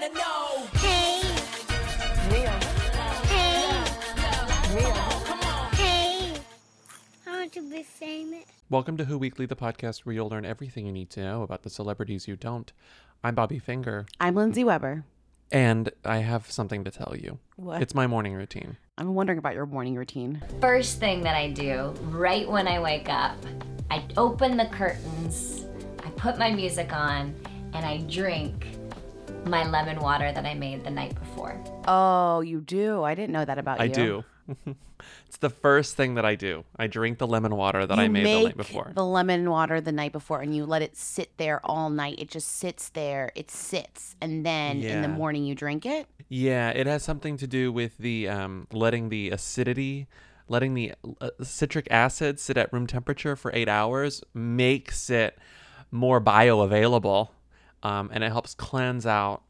wanna know. Hey, Neil. hey, Neil. Come on. hey. I want to be famous. Welcome to Who Weekly, the podcast where you'll learn everything you need to know about the celebrities you don't. I'm Bobby Finger, I'm Lindsey Weber. and I have something to tell you. What? It's my morning routine. I'm wondering about your morning routine. First thing that I do right when I wake up, I open the curtains, I put my music on, and I drink my lemon water that I made the night before. Oh, you do? I didn't know that about I you. I do. it's the first thing that I do. I drink the lemon water that you I made the night before. the lemon water the night before, and you let it sit there all night. It just sits there. It sits, and then in the morning you drink it. Yeah, it has something to do with the um, letting the acidity, letting the uh, citric acid sit at room temperature for eight hours makes it more bioavailable, um, and it helps cleanse out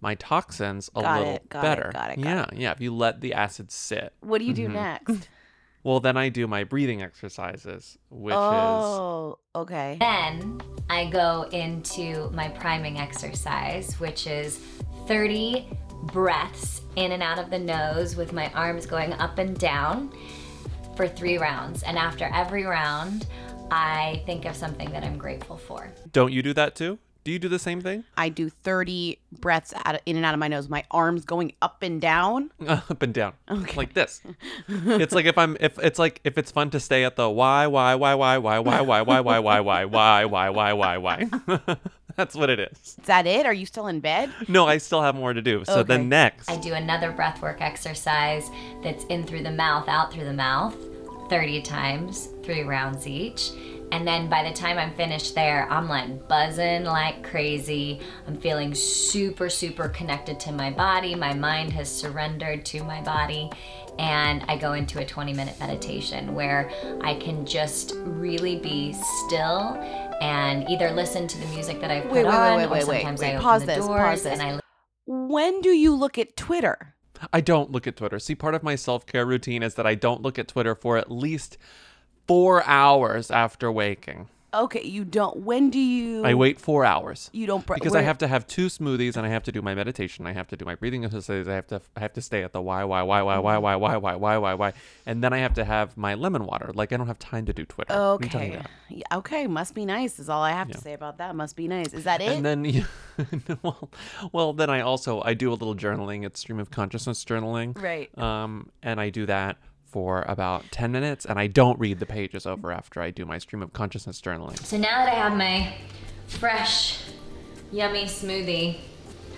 my toxins a Got little it, got it, better. got it, got yeah, it. yeah. If you let the acid sit, What do you Mm-hmm. do next? well, then I do my breathing exercises, which is oh, okay. Then I go into my priming exercise, which is 30 breaths in and out of the nose with my arms going up and down for three rounds. And after every round, I think of something that I'm grateful for. don't you do that too? Do you do the same thing? I do 30 breaths out, in and out of my nose, my arms going up and down. up and down Okay. like this it's like if i'm if it's like if it's fun to stay at the why why why why why why why why why why why why why why why why that's what it is Is that it? Are you still in bed? no i still have more to do so Okay. then next I do another breathwork exercise that's in through the mouth, out through the mouth, 30 times, three rounds each. And then by the time I'm finished there, I'm like buzzing like crazy. I'm feeling super, super connected to my body. My mind has surrendered to my body. And I go into a 20 minute meditation where I can just really be still and either listen to the music that I've put Wait, wait, wait, on, wait, or wait, wait, sometimes wait. I open Pause the this, doors pause this. and I When do you look at Twitter? i don't look at twitter see part of my self-care routine is that i don't look at twitter for at least four hours after waking Okay, you don't. When do you? i wait four hours You don't. br- because I have to have two smoothies and I have to do my meditation. I have to do my breathing exercises. I have to I have to stay at the why why why why why why why why why why why, and then I have to have my lemon water. Like I don't have time to do Twitter. What are you talking Okay. Yeah, okay. Must be nice. Is all I have to say about that. Must be nice. Is that it? And then you, well, well, then I also I do a little journaling. It's stream of consciousness journaling. Right. Um, and I do that for about ten minutes, and I don't read the pages over after I do my stream of consciousness journaling. So now that I have my fresh, yummy smoothie,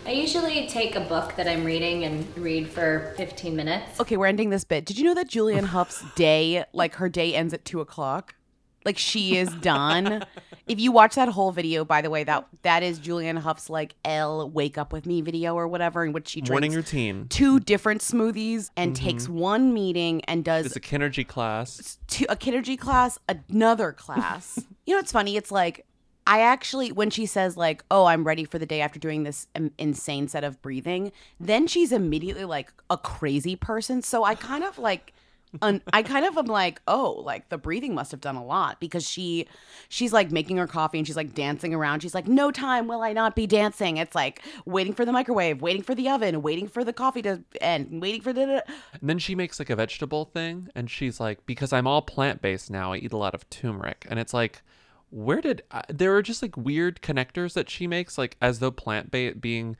I usually take a book that I'm reading and read for 15 minutes. okay, we're ending this bit. Did you know that Julianne Hough's day, like her day, ends at two o'clock? Like she is done. if you watch that whole video, by the way, that that is Julianne Hough's like L wake up with me video or whatever, in which she drinks Morning routine. two different smoothies and mm-hmm. takes one meeting and does It's a KINRGY class. to a KINRGY class, another class. you know what's funny? It's like I actually when she says like, "Oh, I'm ready for the day after doing this insane set of breathing," then she's immediately like a crazy person. So I kind of like un- I kind of am like, "Oh, like the breathing must have done a lot because she she's like making her coffee and she's like dancing around. She's like, "No time will I not be dancing." It's like waiting for the microwave, waiting for the oven, waiting for the coffee to end, waiting for the And then she makes like a vegetable thing, and she's like, because I'm all plant based now, I eat a lot of turmeric. And it's like, where did uh, there are just like weird connectors that she makes, like as though plant based being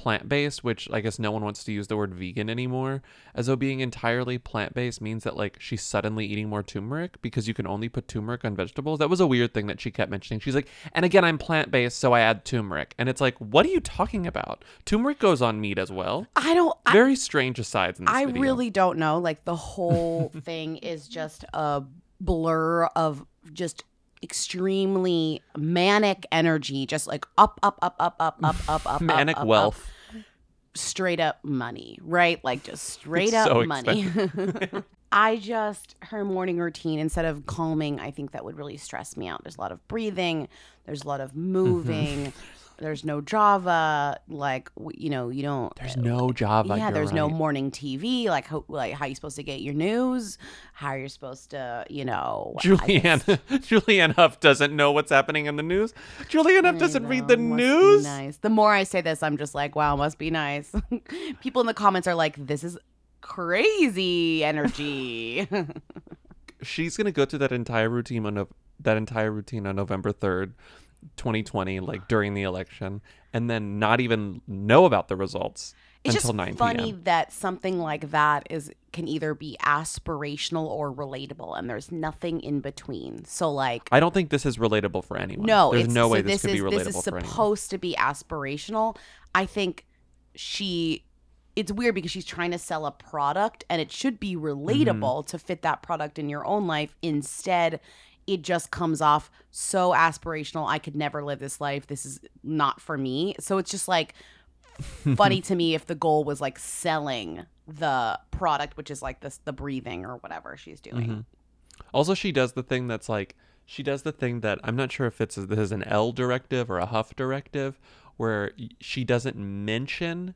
plant based, which I guess no one wants to use the word vegan anymore, as though being entirely plant based means that like she's suddenly eating more turmeric because you can only put turmeric on vegetables. That was a weird thing that she kept mentioning. She's like, and again, I'm plant based, so I add turmeric. And it's like, what are you talking about? Turmeric goes on meat as well. I don't I, Very strange asides in this I video. really don't know. Like the whole thing is just a blur of just extremely manic energy, just like up, up, up, up, up, up, up, up. manic up, up, wealth. straight up money, right? Like just straight up so money. I just her morning routine instead of calming, I think that would really stress me out. There's a lot of breathing, there's a lot of Mm-hmm. There's no Java, like you know, you don't. There's no Java. yeah, there's no morning TV. Like how, like how you supposed to get your news? How you're supposed to, you know? Julianne just- Julianne Hough doesn't know what's happening in the news. Julianne Hough doesn't read the know, must be news. Nice. The more I say this, I'm just like, wow, must be nice. People in the comments are like, this is crazy energy. She's gonna go through that entire routine on that entire routine on November third, 2020, like during the election, and then not even know about the results it's until just 9 funny p.m. that something like that is can either be aspirational or relatable, and there's nothing in between. So like. I don't think this is relatable for anyone. No, there's no so way this, could is, be relatable This is supposed to be aspirational. I think she. It's weird because she's trying to sell a product, and it should be relatable Mm-hmm. to fit that product in your own life. Instead, it just comes off so aspirational. I could never live this life. This is not for me. So it's just like funny to me if the goal was like selling the product, which is like this the breathing or whatever she's doing. Mhm. Also, she does the thing that's like she does the thing that I'm not sure if it's this is an Elle directive or a Hough directive, where she doesn't mention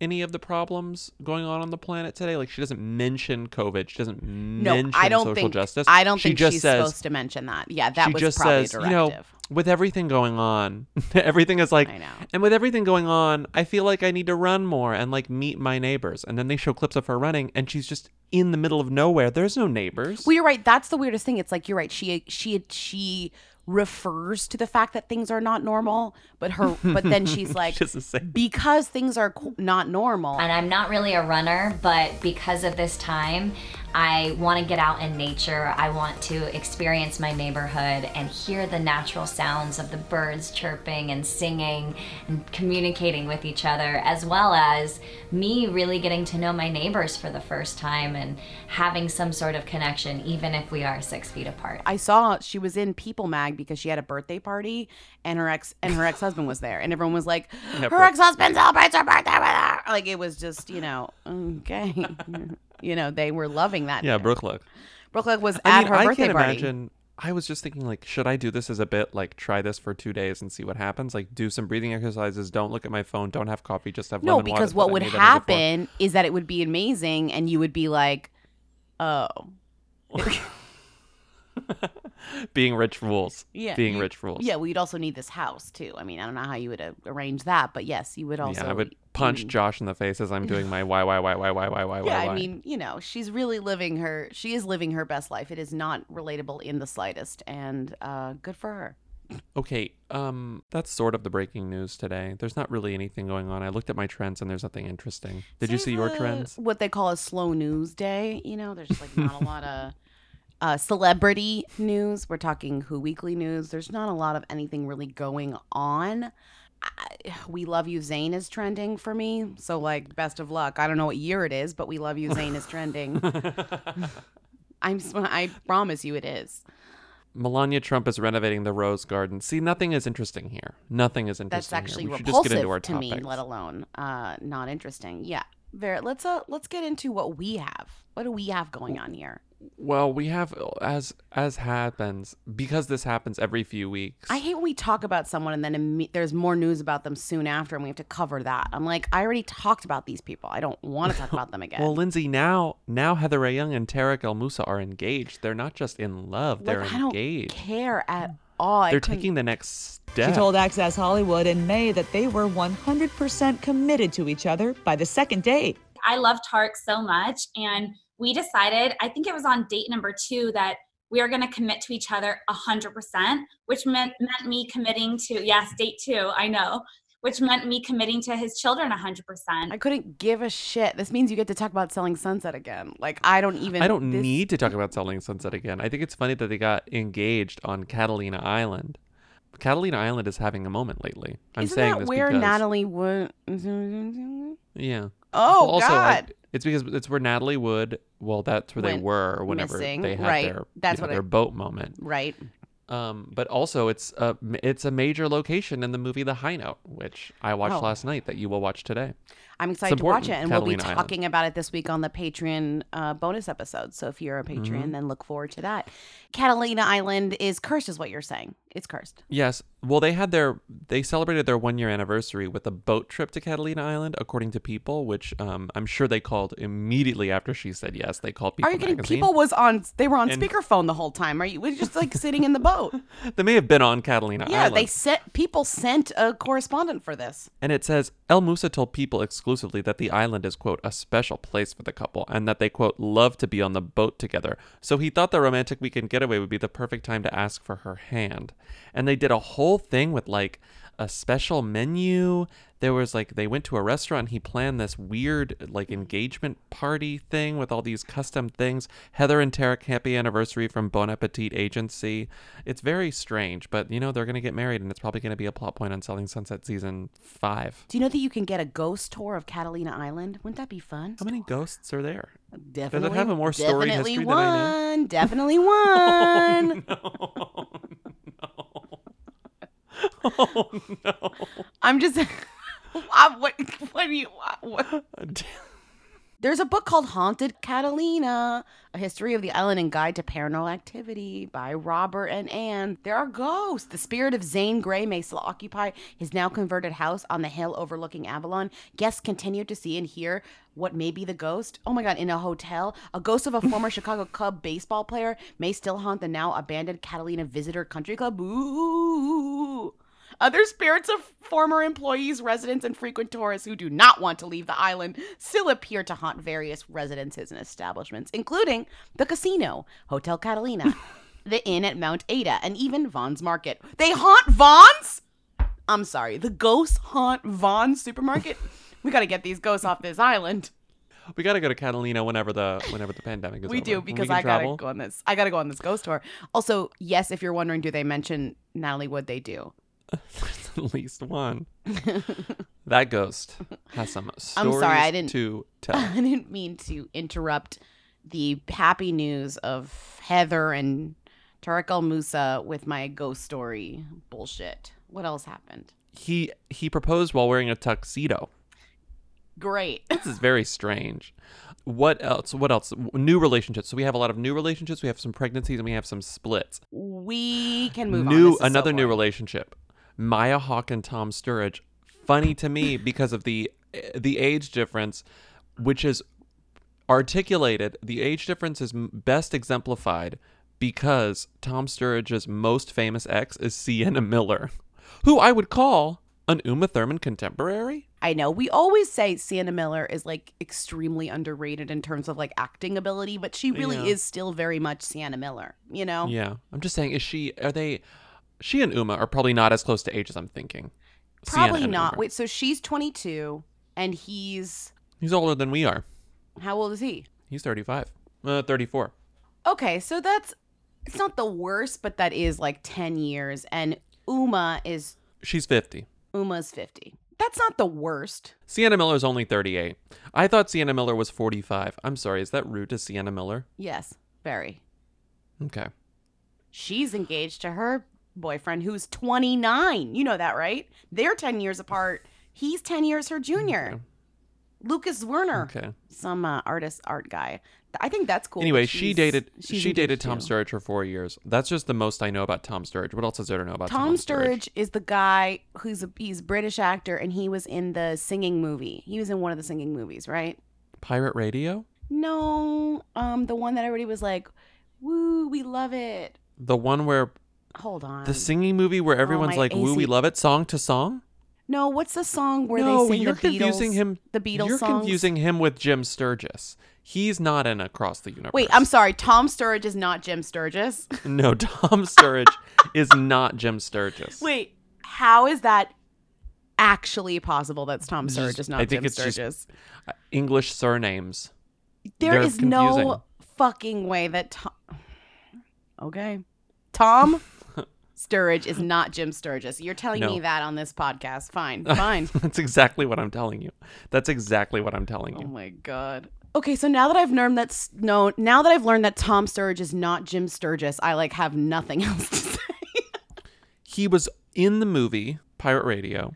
any of the problems going on on the planet today. Like she doesn't mention COVID. She doesn't No, mention I don't social think justice. I don't she think just she's says, supposed to mention that. Yeah, that she was just probably says, a you know, directive. with everything going on, everything is like, I know. and with everything going on, I feel like I need to run more and like meet my neighbors. And then they show clips of her running, and she's just in the middle of nowhere. There's no neighbors. Well, you're right. That's the weirdest thing. It's like you're right. She she she refers to the fact that things are not normal, but her but then she's like just the same. because things are not normal. And I'm not really a runner, but because of this time, I want to get out in nature. I want to experience my neighborhood and hear the natural sounds of the birds chirping and singing and communicating with each other, as well as me really getting to know my neighbors for the first time and having some sort of connection, even if we are six feet apart. I saw she was in People Mag because she had a birthday party and her ex and her ex husband was there and everyone was like, her ex husband celebrates her birthday with her. Like it was just you know okay, you know they were loving that. Yeah, day. Brooklook. Brooklyn was I at mean, her I birthday can't party. imagine. I was just thinking, like, should I do this as a bit? Like, try this for two days and see what happens. Like, do some breathing exercises. Don't look at my phone. Don't have coffee. Just have No, lemon water because what would made the night before. happen is that it would be amazing and you would be like, oh. Being rich rules. Yeah, Being you- rich rules. Yeah, well, you'd also need this house too. I mean, I don't know how you would uh, arrange that, but yes, you would also. yeah, I would punch mm. Josh in the face as I'm doing my why why why why why why why Yeah, why. I mean, you know, she's really living her. She is living her best life. It is not relatable in the slightest, and uh, good for her. Okay, um, that's sort of the breaking news today. There's not really anything going on. I looked at my trends and there's nothing interesting. Did you see your trends? What they call a slow news day. You know, there's just like not a lot of uh, celebrity news. We're talking Who Weekly news. There's not a lot of anything really going on. I, we love you, Zayn is trending for me. So like, best of luck. I don't know what year it is, but we love you, Zayn is trending. I'm. I promise you, it is. Melania Trump is renovating the Rose Garden. See, nothing is interesting here. Nothing is interesting. That's actually here. We should just get repulsive into our to me, let alone uh, not interesting. Yeah, Vera, let's uh let's get into what we have. What do we have going on here? Well, we have as as happens because this happens every few weeks. I hate when we talk about someone and then imme- there's more news about them soon after, and we have to cover that. I'm like, I already talked about these people. I don't want to talk about them again. well, Lindsey, now now Heather Rae Young and Tarek El Moussa are engaged. They're not just in love; they're I don't engaged. care at all. I They're taking the next step. She told Access Hollywood in May that they were 100% committed to each other by the second date. I love Tarek so much. And we decided, I think it was on date number two, that we are going to commit to each other 100%, which meant, meant me committing to, yes, date two, I know, which meant me committing to his children 100%. I couldn't give a shit. This means you get to talk about selling Sunset again. Like I don't even. I don't this- need to talk about Selling Sunset again. I think it's funny that they got engaged on Catalina Island. Catalina Island is having a moment lately. I'm Isn't saying that this where because Natalie Wood? yeah. Oh also, I- God! it's because it's where Natalie Wood. Well, that's where they Went were whenever missing, they had right. their That's you know, what I- their boat moment. right. Um, but also it's a it's a major location in the movie The High Note, which I watched Oh. last night that you will watch today. I'm excited to watch it, and we'll be Catalina Island. talking about it this week on the Patreon uh, bonus episode. So if you're a Patreon, Mm-hmm. then look forward to that. Catalina Island is cursed, is what you're saying. It's cursed. Yes. Well, they had their they celebrated their one year anniversary with a boat trip to Catalina Island, according to People, which um, I'm sure they called immediately after she said yes. They called People Are you kidding? magazine. People was on. They were on And- speakerphone the whole time. Are you? We're just like sitting in the boat. They may have been on Catalina Yeah, Island. they sent people sent a correspondent for this. And it says El Moussa told people exclusively that the island is, quote, a special place for the couple and that they, quote, love to be on the boat together. So he thought the romantic weekend getaway would be the perfect time to ask for her hand. And they did a whole thing with like a special menu. There was like, they went to a restaurant. He planned this weird like engagement party thing with all these custom things. Heather and Tarek, happy anniversary from Bon Appetit Agency. It's very strange, but you know, they're going to get married and it's probably going to be a plot point on Selling Sunset season five. Do you know that you can get a ghost tour of Catalina Island? Wouldn't that be fun? How many ghosts are there? Definitely have a more storied history than I know? one. Definitely one. Oh, Oh no! I'm just. I, what? What do you? What? There's a book called Haunted Catalina, a history of the island and guide to paranormal activity by Robert and Anne. There are ghosts. The spirit of Zane Grey may still occupy his now converted house on the hill overlooking Avalon. Guests continue to see and hear what may be the ghost. Oh my God, in a hotel, a ghost of a former Chicago Cub baseball player may still haunt the now abandoned Catalina Visitor Country Club. Ooh. Other spirits of former employees, residents, and frequent tourists who do not want to leave the island still appear to haunt various residences and establishments, including the casino, Hotel Catalina, the inn at Mount Ada, and even Vons Market. They haunt Vons? I'm sorry, the ghosts haunt Vons supermarket? We got to get these ghosts off this island. We got to go to Catalina whenever the whenever the pandemic is over. We over. do because can I gotta go on this. I gotta go on this ghost tour. Also, yes, if you're wondering, do they mention Natalie Wood? They do. At least one. that ghost has some stories I'm sorry, I didn't- to tell. I didn't mean to interrupt the happy news of Heather and Tarek El Moussa with my ghost story bullshit. What else happened? he he proposed while wearing a tuxedo. Great. This is very strange. What else? What else? New relationships. So we have a lot of new relationships. We have some pregnancies and we have some splits. We can move on. new is so another new relationship. Maya Hawke and Tom Sturridge. Funny to me because of the the age difference, which is articulated. The age difference is best exemplified because Tom Sturridge's most famous ex is Sienna Miller, who I would call an Uma Thurman contemporary. I know. We always say Sienna Miller is like extremely underrated in terms of like acting ability, but she really Yeah. is still very much Sienna Miller, you know? Yeah, I'm just saying. Is she? Are they? She and Uma are probably not as close to age as I'm thinking. Probably not. Wait, so she's 22 and he's He's older than we are. how old is he? He's 35. Uh, 34. Okay, so that's it's not the worst, but that is like 10 years and Uma is She's 50. Uma's 50. That's not the worst. Sienna Miller's only 38. I thought Sienna Miller was 45. I'm sorry, is that rude to Sienna Miller? Yes, very. Okay. She's engaged to her boyfriend who's 29. You know that, right? They're 10 years apart. He's 10 years her junior. Lucas Zwirner, Okay. some uh, artist art guy. I think that's cool. Anyway, she dated she dated Tom to. Sturridge for 4 years. That's just the most I know about Tom Sturridge. What else is there to know about Tom, Tom Sturridge is the guy who's a he's a British actor and he was in the singing movie. He was in one of the singing movies, right? Pirate Radio? No, um, the one that everybody was like, "Woo, we love it." The one where Hold on. the singing movie where everyone's my like, "Woo, we AC love it," song to song? no, what's the song where no, they sing you're the Beatles? confusing him. The Beatles You're songs? confusing him with Jim Sturgess. He's not in Across the Universe. Wait, I'm sorry. Tom Sturridge is not Jim Sturgess. No, Tom Sturridge is not Jim Sturgess. Wait, how is that actually possible? That's Tom Sturridge is not I think Jim it's just Sturgess. uh, English surnames. There they're is no fucking way that Tom. Okay, Tom Sturridge is not Jim Sturgess. You're telling No. me that on this podcast? Fine, fine. That's exactly what I'm telling you. That's exactly what I'm telling you. oh my god. Okay, so now that I've learned that's no, now that I've learned that Tom Sturridge is not Jim Sturgess, I like have nothing else to say. he was in the movie Pirate Radio,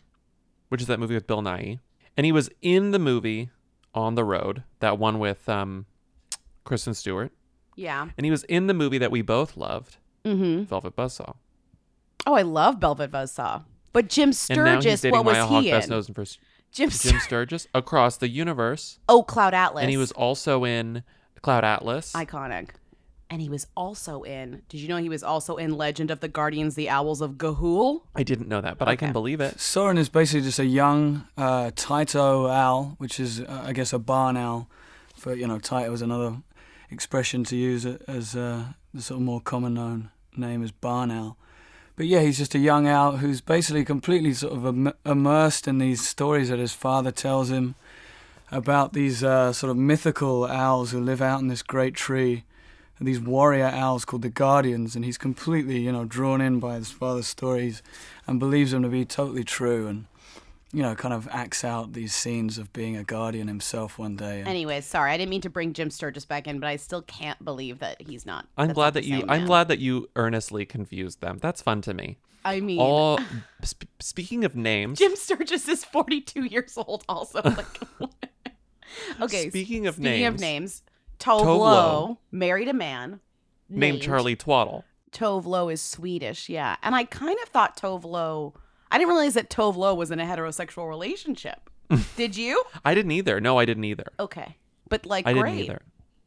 which is that movie with Bill Nighy, and he was in the movie On the Road, that one with um, Kristen Stewart, Yeah. and he was in the movie that we both loved, Mm-hmm. Velvet Buzzsaw. Oh, I love Velvet Buzzsaw. But Jim And now he's Sturgess, dating what was Maya Hawke, he best in? known for s- Jim, Jim Sturgess across the universe, Oh, Cloud Atlas. and he was also in Cloud Atlas. iconic. And he was also in. Did you know he was also in Legend of the Guardians, the Owls of Ga'Hoole? I didn't know that, but I can believe it. Soren is basically just a young uh, Tyto owl, which is, uh, I guess, a barn owl. For you know, Tyto is another expression to use it as uh, the sort of more common known name is barn owl. But yeah, he's just a young owl who's basically completely sort of im- immersed in these stories that his father tells him about these uh, sort of mythical owls who live out in this great tree. These warrior owls called the Guardians, and he's completely, you know, drawn in by his father's stories and believes them to be totally true and you know kind of acts out these scenes of being a guardian himself one day and Anyways, sorry, I didn't mean to bring Jim Sturgess back in, but I still can't believe that he's not. I'm glad not that you. same I'm glad that you earnestly confused them. That's fun to me. I mean, All sp- speaking of names, Jim Sturgess is 42 years old. Also, like, okay. Speaking of speaking of names, names, Tove, Tove Lo Lo married a man named Charlie Twaddle. Tove Lo is Swedish, yeah. And I kind of thought Tove Lo. I didn't realize that Tove Lo was in a heterosexual relationship. Did you? I didn't either. No, I didn't either. Okay, but like, I great. didn't either.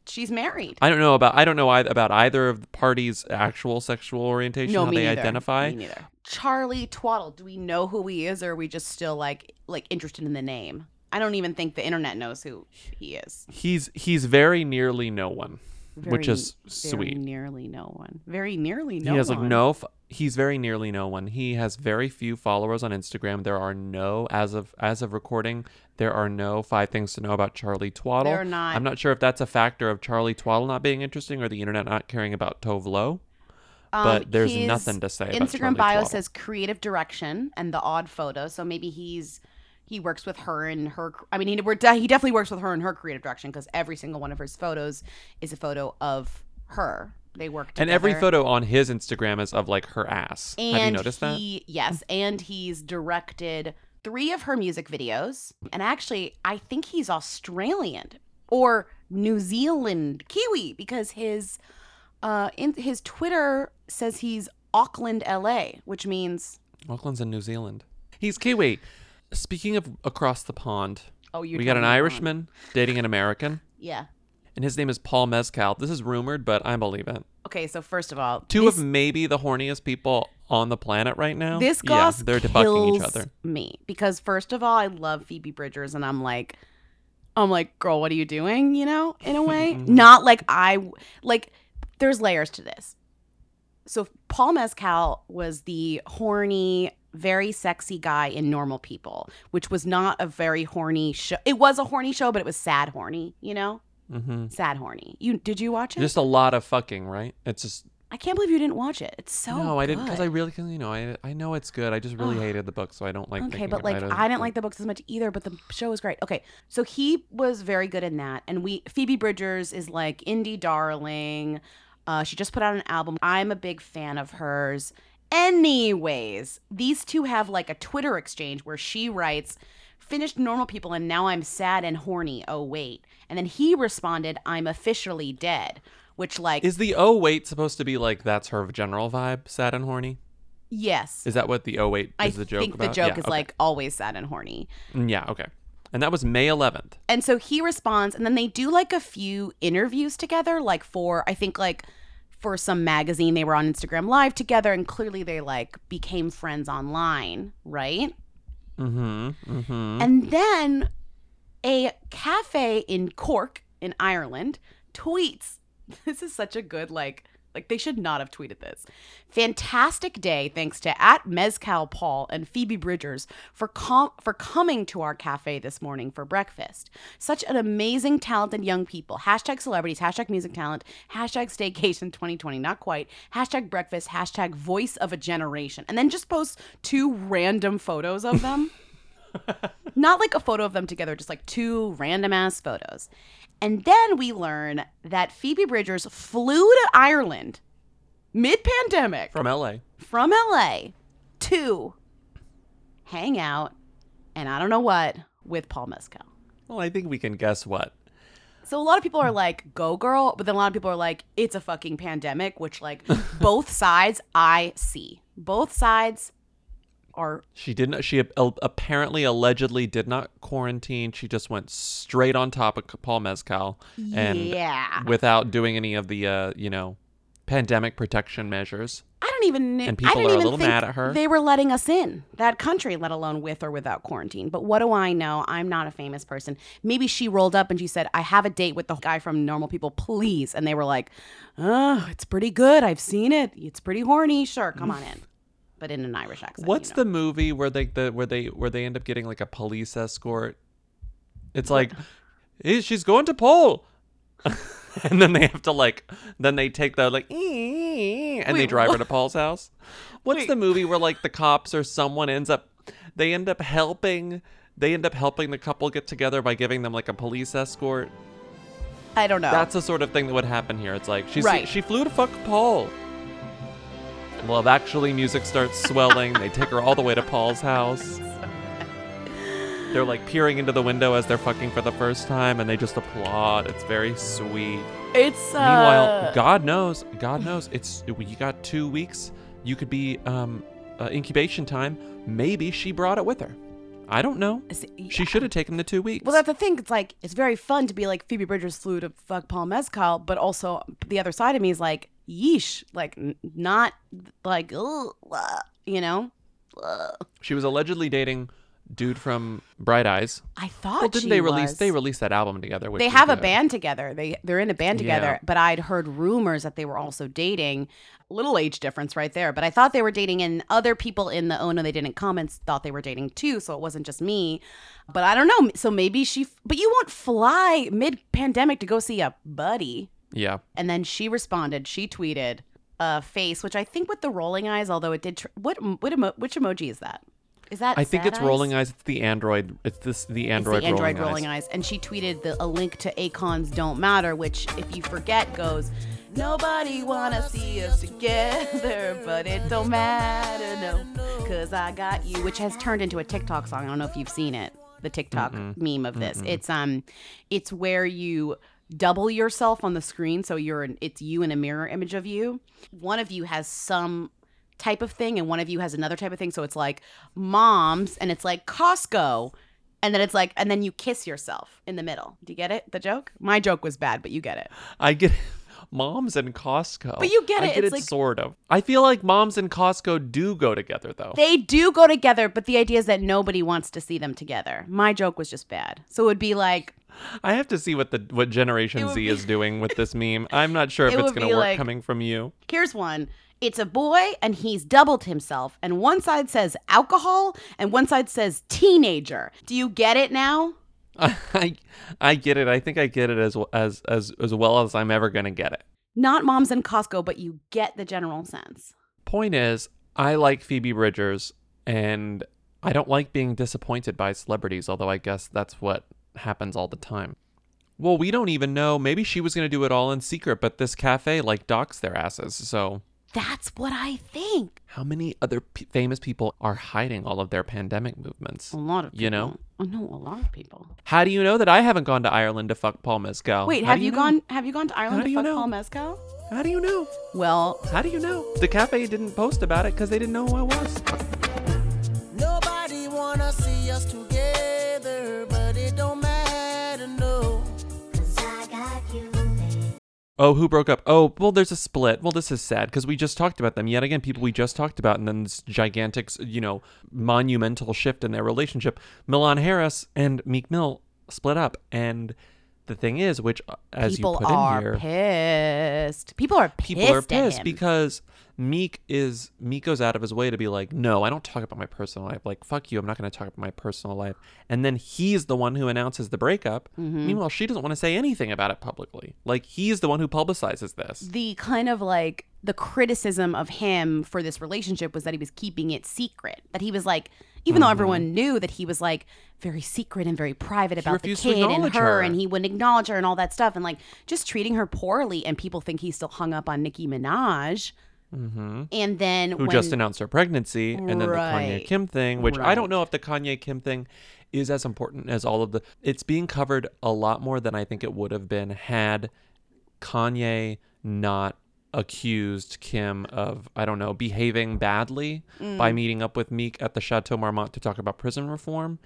She's married. I don't know about. I don't know either, about either of the parties' actual sexual orientation, no, how me they neither. identify. Me neither. Charlie Twaddle. Do we know who he is, or are we just still like like interested in the name? I don't even think the internet knows who he is. He's he's very nearly no one, which Very- is very sweet. nearly no one. Very nearly no one. he has like one. no. F- he's very nearly no one. He has very few followers on Instagram. There are no as of as of recording. There are no five things to know about Charlie Twaddle. There are not. I'm not sure if that's a factor of Charlie Twaddle not being interesting or the internet not caring about Tove Lo. but Um, there's nothing to say Instagram bio Twaddle. says creative direction and the odd photo. So maybe he's he works with her and her. I mean, he he definitely works with her in her creative direction because every single one of his photos is a photo of her. They work together. And every photo on his Instagram is of like her ass. And Have you noticed that? Yes, and he's directed three of her music videos. And actually, I think he's Australian or New Zealand Kiwi because his uh in his Twitter says he's Auckland, LA, which means Auckland's in New Zealand. He's Kiwi. Speaking of across the pond, oh you we got an Irishman dating an American, Yeah. And his name is Paul Mescal. This is rumored, but I believe it. Okay, so first of all, Two this, of maybe the horniest people on the planet right now. this yeah, goss they're kills debucking each other. me because first of all, I love Phoebe Bridgers, and I'm like, I'm like, girl, what are you doing? You know, in a way, Mhm. not like I like. There's layers to this. So Paul Mescal was the horny, very sexy guy in Normal People, which was not a very horny show. It was a horny show, but it was sad horny. You know, hmm sad horny. You did you watch it? Just a lot of fucking, right? It's just I can't believe you didn't watch it. It's so no, I didn't because I really, cause, you know, I I know it's good. I just really hated the book, so I don't like. It. Okay, but like. I didn't like the books as much either, but the show was great. Okay, so he was very good in that, and we Phoebe Bridgers is like indie darling. Uh, she just put out an album. I'm a big fan of hers. Anyways, these two have like a Twitter exchange where she writes, "Finished normal people, and now I'm sad and horny. Oh wait," and then he responded, "I'm officially dead," which like Is the oh wait supposed to be like that's her general vibe, sad and horny? yes, Is that what the oh wait I is the joke I think about? the joke Yeah, is okay. like always sad and horny. Mm, yeah, okay. And that was May 11th. And so he responds, and then they do like a few interviews together, like for I think like for some magazine they were on Instagram live together, and clearly they like became friends online, right? Mm-hmm. Mm-hmm. And then a cafe in Cork in Ireland tweets. This is such a good like like they should not have tweeted this. Fantastic day thanks to at Mescal Paul and Phoebe Bridgers for com- for coming to our cafe this morning for breakfast. Such an amazing talented young people. Hashtag celebrities, hashtag music talent, hashtag staycation 2020, not quite. Hashtag breakfast, hashtag voice of a generation. And then just post two random photos of them. Not like a photo of them together, just like two random ass photos. And then we learn that Phoebe Bridgers flew to Ireland mid pandemic From LA. from LA to hang out and I don't know what with Paul Mescal. Well, I think we can guess what. So a lot of people are like, go girl, but then a lot of people are like, it's a fucking pandemic, which like both sides I see. Both sides are She didn't. She apparently, allegedly, did not quarantine. She just went straight on top of Paul Mescal, and Yeah. without doing any of the, uh, you know, pandemic protection measures. I don't even And I people didn't are a even little think mad at her. They were letting us in that country, let alone with or without quarantine. But what do I know? I'm not a famous person. Maybe she rolled up and she said, "I have a date with the guy from Normal People, please." And they were like, "Oh, it's pretty good. I've seen it. It's pretty horny. Sure, come on in." But in an Irish accent. What's you know. the movie where they the where they where they end up getting like a police escort? It's like, "Eh, she's going to Paul, and then they have to like, then they take the like, "Eh," and they Wait, drive her to Paul's house. What's Wait. the movie where like the cops or someone ends up, they end up helping, they end up helping the couple get together by giving them like a police escort. I don't know. That's the sort of thing that would happen here. It's like she's Right. she flew to fuck Paul. Well, Actually music starts swelling. they take her all the way to Paul's house. They're like peering into the window as they're fucking for the first time, and they just applaud. It's very sweet. it's uh, Meanwhile, God knows, God knows, it's you got two weeks. You could be um, uh, incubation time. Maybe she brought it with her. I don't know. She should have taken the two weeks. Well, that's the thing. It's like it's very fun to be like Phoebe Bridgers flew to fuck Paul Mescal, but also the other side of me is like, yeesh, like n- not like, you know. She was allegedly dating dude from Bright Eyes. I thought Well, didn't they release was. they released that album together? Which They have a band together. They they're in a band together. Yeah. But I'd heard rumors that they were also dating. Little age difference right there. But I thought they were dating, and other people in the oh no they didn't comments thought they were dating too. So it wasn't just me. But I don't know. So maybe she. But you won't fly mid pandemic to go see a buddy. Yeah, And then she responded. She tweeted a face, which I think with the rolling eyes, although it did. Tr- what what emo- which emoji is that? Is that? I think it's rolling eyes. It's the Android. It's this the Android, it's the Android rolling, rolling eyes. eyes. And she tweeted the, a link to Akon's "Don't Matter," which, if you forget, goes. Nobody wanna see us together, but it don't matter, no, cause I got you, which has turned into a TikTok song. I don't know if you've seen it, the TikTok meme of this. It's um, it's where you double yourself on the screen, so you're an, it's you in a mirror image of you. One of you has some type of thing and one of you has another type of thing. So it's like moms and it's like costco. And then it's like and then you kiss yourself in the middle. Do you get it? The joke? My joke was bad but you get it. I get moms and Costco. But you get I it, get it's it like- sort of. I feel like moms and Costco do go together though. they do go together but the idea is that nobody wants to see them together. My joke was just bad. So it would be like I have to see what the what Generation Z be- is doing with this meme. I'm not sure if It it's gonna work like- coming from you. here's one it's a boy and he's doubled himself and one side says alcohol and one side says teenager do you get it now I I get it. I think I get it as as as as well as I'm ever gonna get it. not moms and costco but you get the general sense Point is, I like Phoebe Bridgers, and I don't like being disappointed by celebrities. Although I guess that's what happens all the time. Well, we don't even know. Maybe she was gonna do it all in secret, but this cafe like docks their asses. So that's what i think how many other p- famous people are hiding all of their pandemic movements? a lot of people. You know? i know a lot of people How do you know that I haven't gone to Ireland to fuck Paul Mescal? Wait, How have do you, know? gone? Have you gone to Ireland How to you fuck know? Paul Mescal? How do you know? Well, How do you know? The cafe didn't post about it because they didn't know who I was. Nobody wanna see us together, Oh, who broke up? Oh, well, there's a split. Well, this is sad because we just talked about them yet again. People we just talked about, and then this gigantic, you know, monumental shift in their relationship. Milan Harris and Meek Mill split up, and the thing is, which uh, as people you put are in here, pissed. People are pissed. people are pissed because Meek is Meek goes out of his way to be like, no, I don't talk about my personal life. Like, fuck you, I'm not going to talk about my personal life. And then he's the one who announces the breakup. Mm-hmm. Meanwhile, she doesn't want to say anything about it publicly. Like, he's the one who publicizes this. the kind of like the criticism of him for this relationship was that he was keeping it secret. That he was like, even though everyone knew that he was like very secret and very private about the kid and her, her. and he wouldn't acknowledge her and all that stuff, and like just treating her poorly. And people think he's still hung up on Nicki Minaj. hmm and then who when, just announced her pregnancy, and then the Kanye Kim thing, which I don't know if the Kanye Kim thing is as important as all of the. It's being covered a lot more than I think it would have been had Kanye not accused Kim of I don't know behaving badly by Mm. meeting up with Meek at the Chateau Marmont to talk about prison reform.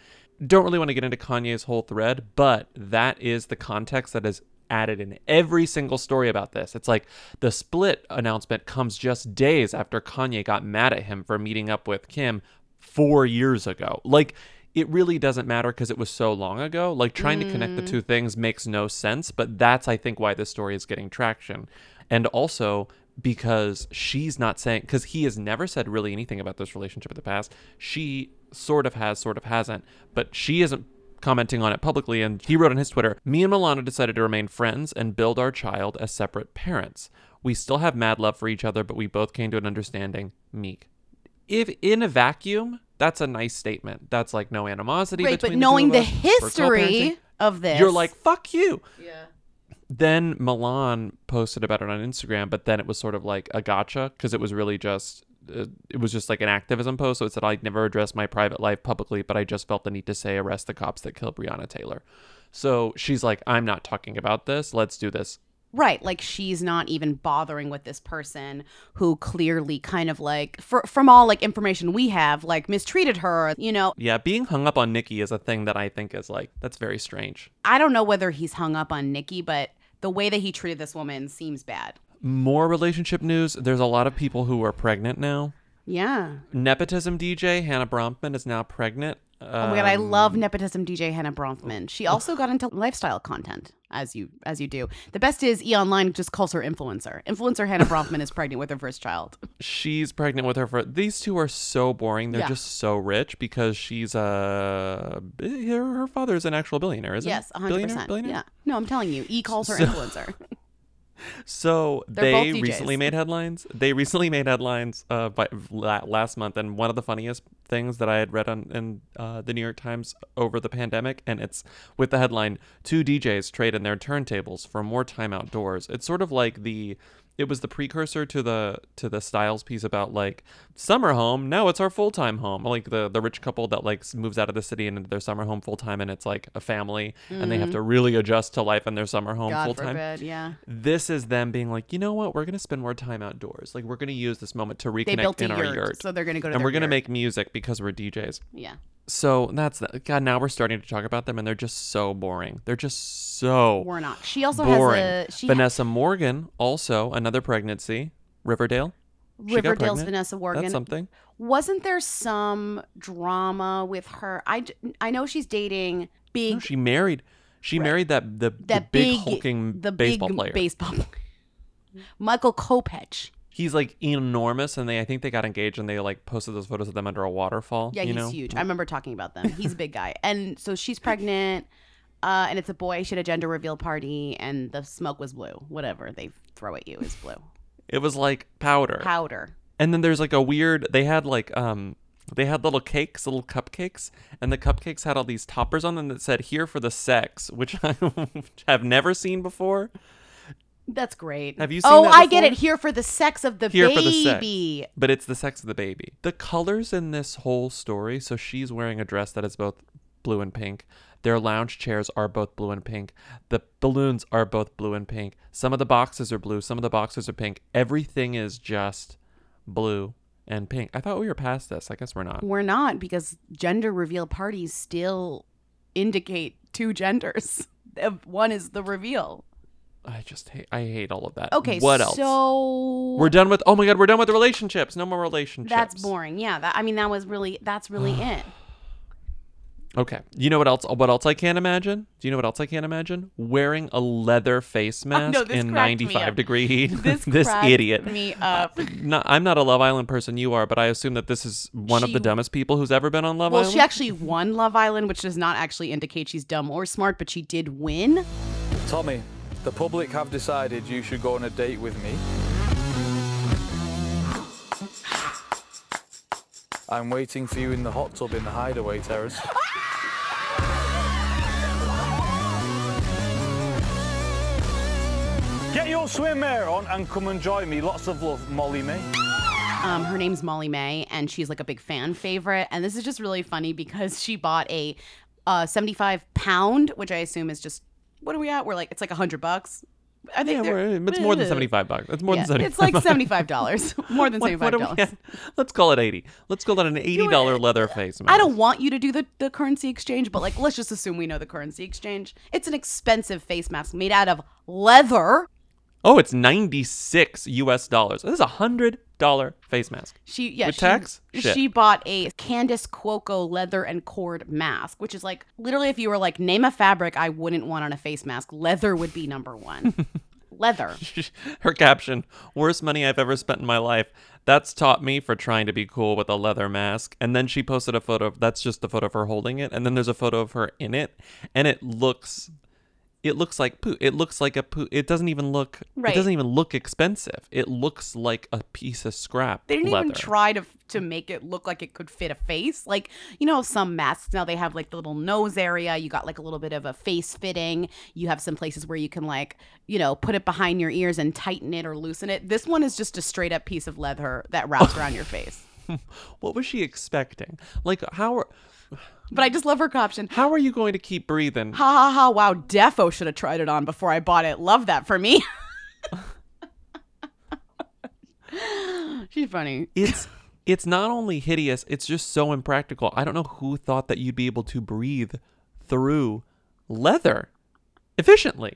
Don't really want to get into Kanye's whole thread, but that is the context that is added in every single story about this. It's like the split announcement comes just days after Kanye got mad at him for meeting up with Kim 4 years ago. Like it really doesn't matter because it was so long ago. Like trying to connect the Mm. two things makes no sense, but that's I think why this story is getting traction. And also because she's not saying because he has never said really anything about this relationship in the past. She sort of has, sort of hasn't, but she isn't commenting on it publicly. And he wrote on his Twitter, Me and Milana decided to remain friends and build our child as separate parents. We still have mad love for each other, but we both came to an understanding. Meek. If in a vacuum, that's a nice statement. That's like no animosity. right, but between knowing the, the two of us, history of this, You're like, fuck you. yeah. Then Milan posted about it on Instagram, but then it was sort of like a gotcha because it was really just uh, it was just like an activism post. So it said I'd never addressed my private life publicly, but I just felt the need to say arrest the cops that killed Breonna Taylor. So she's like, I'm not talking about this. Let's do this. Right, like she's not even bothering with this person who clearly kind of like for, from all like information we have like mistreated her, you know. Yeah, being hung up on Nicki is a thing that I think is like that's very strange. I don't know whether he's hung up on Nicki, but the way that he treated this woman seems bad. More relationship news. There's a lot of people who are pregnant now. Yeah. Nepotism DJ Hannah Bronfman is now pregnant. Oh my god, I Um, love nepotism DJ Hannah Bronfman. She also got into lifestyle content, as you as you do. The best is E Online just calls her influencer. Influencer Hannah Bronfman is pregnant with her first child. she's pregnant with her first. these two are so boring they're Yeah. just so rich because she's a her, her father's an actual billionaire isn't yes, he? 100%. billionaire, billionaire? Yeah. No, I'm telling you, E calls her So- influencer. so They're they recently made headlines they recently made headlines uh by last month and one of the funniest things that i had read on in uh, the new york times over the pandemic and it's with the headline two djs trade in their turntables for more time outdoors. It's sort of like the it was the precursor to the to the styles piece about like summer home now it's our full-time home like the the rich couple that like moves out of the city and into their summer home full-time and it's like a family and they have Mhm. to really adjust to life in their summer home God full-time forbid, yeah. this is them being like, you know what? We're gonna spend more time outdoors. Like we're gonna use this moment to reconnect in our yurt, so they're gonna go to and we're gonna make music because we're DJs. Yeah. So that's that. God. Now we're starting to talk about them, and they're just so boring. They're just so. We're not. She also boring. has a she ha- Vanessa Morgan also another pregnancy. Riverdale. Riverdale's. Vanessa Morgan. That's something. Wasn't there some drama with her? I, I know she's dating big No, she married. She married that the, the big, big hulking the baseball big player. baseball. Michael Kopech. He's like enormous, and they I think they got engaged, and they like posted those photos of them under a waterfall. Yeah, he's know? huge. I remember talking about them. He's a big guy. And so she's pregnant, uh, and it's a boy. She had a gender reveal party, and the smoke was blue. Whatever they throw at you is blue. It was like powder. Powder. And then there's like a weird. They had like um. They had little cakes, little cupcakes, and the cupcakes had all these toppers on them that said "Here for the sex," which I have never seen before. That's great. Have you seen Oh, that I get before? it. Here for the sex of the Here baby. for the sex, but it's the sex of the baby. The colors in this whole story. So she's wearing a dress that is both blue and pink. Their lounge chairs are both blue and pink. The balloons are both blue and pink. Some of the boxes are blue. Some of the boxes are pink. Everything is just blue and pink. I thought we were past this. I guess we're not. We're not because gender reveal parties still indicate two genders. One is the reveal. I just hate. I hate all of that. Okay, What else? so We're done with. Oh my god, we're done with the relationships. No more relationships. That's boring. Yeah, that, I mean that was really that's really it. Okay. You know what else? What else I can't imagine? Do you know what else I can't imagine? Wearing a leather face mask know, this in 95 degree heat. This cracked idiot. me up. No, I'm not a Love Island person. You are, but I assume that this is one of the dumbest people who's ever been on Love Well, Island. Well, she actually won Love Island, which does not actually indicate she's dumb or smart, but she did win. Tommy, the public have decided you should go on a date with me. I'm waiting for you in the hot tub in the hideaway terrace. Get your swimwear on and come and join me. Lots of love, Molly-Mae. Um, her name's Molly-Mae, and she's like a big fan favorite. And this is just really funny because she bought a uh, 75 pound, which I assume is just what are we at? We're like it's like a hundred bucks. I think Yeah, we're- it's more than eh. 75 bucks. It's more Yeah, than seventy. It's like seventy five dollars, more than seventy five dollars. Let's call it 80. Let's call it an $80 leather face mask. I don't want you to do the, the currency exchange, but like let's just assume we know the currency exchange. It's an expensive face mask made out of leather. Oh, it's 96 US dollars. This is a $100 face mask. She yeah, With she, tax? Shit. she bought a Candace Cuoco leather and cord mask, which is like literally if you were like name a fabric I wouldn't want on a face mask, leather would be number one. leather. Her caption, worst money I've ever spent in my life. That's taught me for trying to be cool with a leather mask. And then she posted a photo of that's just the photo of her holding it. And then there's a photo of her in it. And it looks it looks like poo. It looks like a poo. It doesn't even look Right. it doesn't even look expensive. It looks like a piece of scrap. They didn't leather. even try to to make it look like it could fit a face. Like you know, some masks now they have like the little nose area. You got like a little bit of a face fitting. You have some places where you can like you know put it behind your ears and tighten it or loosen it. This one is just a straight up piece of leather that wraps around your face. What was she expecting? Like how are But I just love her caption. how are you going to keep breathing? Ha ha ha! Wow, Defo should have tried it on before I bought it. Love that for me. She's funny. it's it's not only hideous it's just so impractical i don't know who thought that you'd be able to breathe through leather efficiently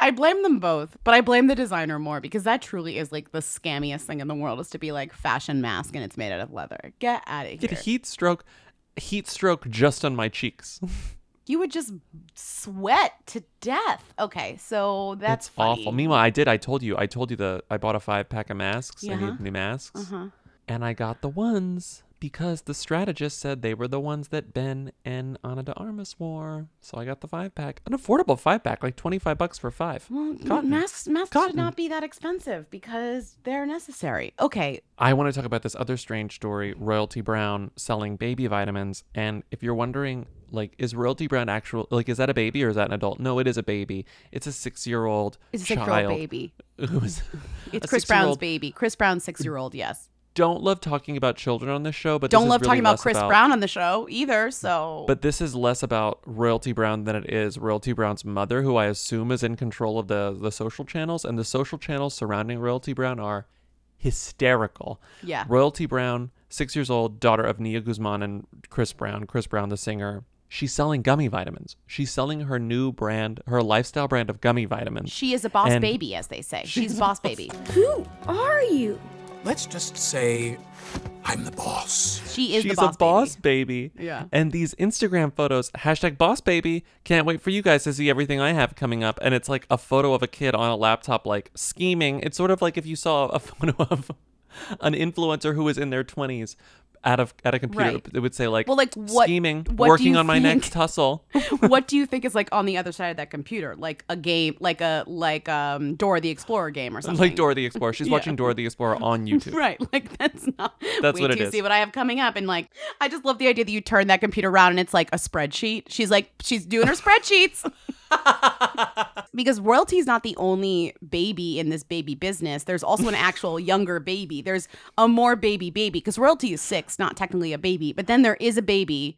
I blame them both, but I blame the designer more because that truly is like the scammiest thing in the world is to be like fashion mask and it's made out of leather. Get out of here. get here. heat stroke heat stroke just on my cheeks You would just sweat to death. Okay, so that's it's funny. awful meanwhile i did i told you i told you the i bought a five pack of masks i Yeah. needed new masks Uh-huh. and i got the ones because the strategist said they were the ones that Ben and Ana de Armas wore. So I got the five pack. An affordable five pack, like 25 bucks for five. Well, Cotton. masks masks Cotton. should not be that expensive because they're necessary. Okay, I want to talk about this other strange story Royalty Brown selling baby vitamins. And if you're wondering, like, is Royalty Brown actual, like, is that a baby or is that an adult? No, it is a baby. It's a six year old it's a six year old baby. Who is It's Chris Brown's baby. Chris Brown's six year old. Yes. Don't love talking about children on this show, but Don't is love really talking about less Chris Brown on the show either. So, But this is less about Royalty Brown than it is Royalty Brown's mother, who I assume is in control of the the social channels, and the social channels surrounding Royalty Brown are hysterical. Yeah. Royalty Brown, six years old, daughter of Nia Guzman and Chris Brown. Chris Brown, the singer. She's selling gummy vitamins. She's selling her new brand, her lifestyle brand of gummy vitamins. she is a boss And baby, as they say. She's boss baby. Who are you? Let's just say I'm the boss. She is She's the boss a boss baby. Yeah. And these Instagram photos, hashtag boss baby, can't wait for you guys to see everything I have coming up. And it's like a photo of a kid on a laptop, like scheming. It's sort of like if you saw a photo of an influencer who was in their 20s at a, at a computer. Right. It would say, like, Well, like, what- scheming, what working on my think- next hustle. what do you think is like on the other side of that computer? Like a game, like a like um Dora the Explorer game or something. like Dora the Explorer. She's Yeah. watching Dora the Explorer on YouTube. Right, like that's not. That's what it is. See what I have coming up, and like, I just love the idea that you turn that computer around and it's like a spreadsheet. She's like, she's doing her spreadsheets. because royalty is not the only baby in this baby business. There's also an actual younger baby. There's a more baby baby because royalty is six, not technically a baby, but then there is a baby.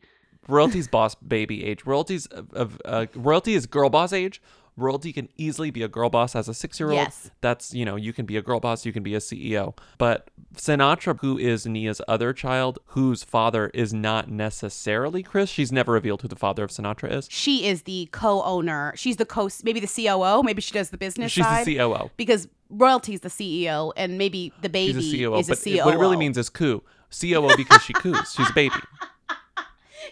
royalty's boss baby age. Royalty's of, of uh, royalty is girl boss age. Royalty can easily be a girl boss as a six year old. Yes. That's you know you can be a girl boss, you can be a CEO. But Sinatra, who is Nia's other child, whose father is not necessarily Chris, she's never revealed who the father of Sinatra is. She is the co-owner. She's the co, maybe the COO. Maybe she does the business She's side. the COO. because royalty's the CEO, and maybe the baby She's a COO, is a but COO. what it really means is coup. COO because she coos. She's a baby.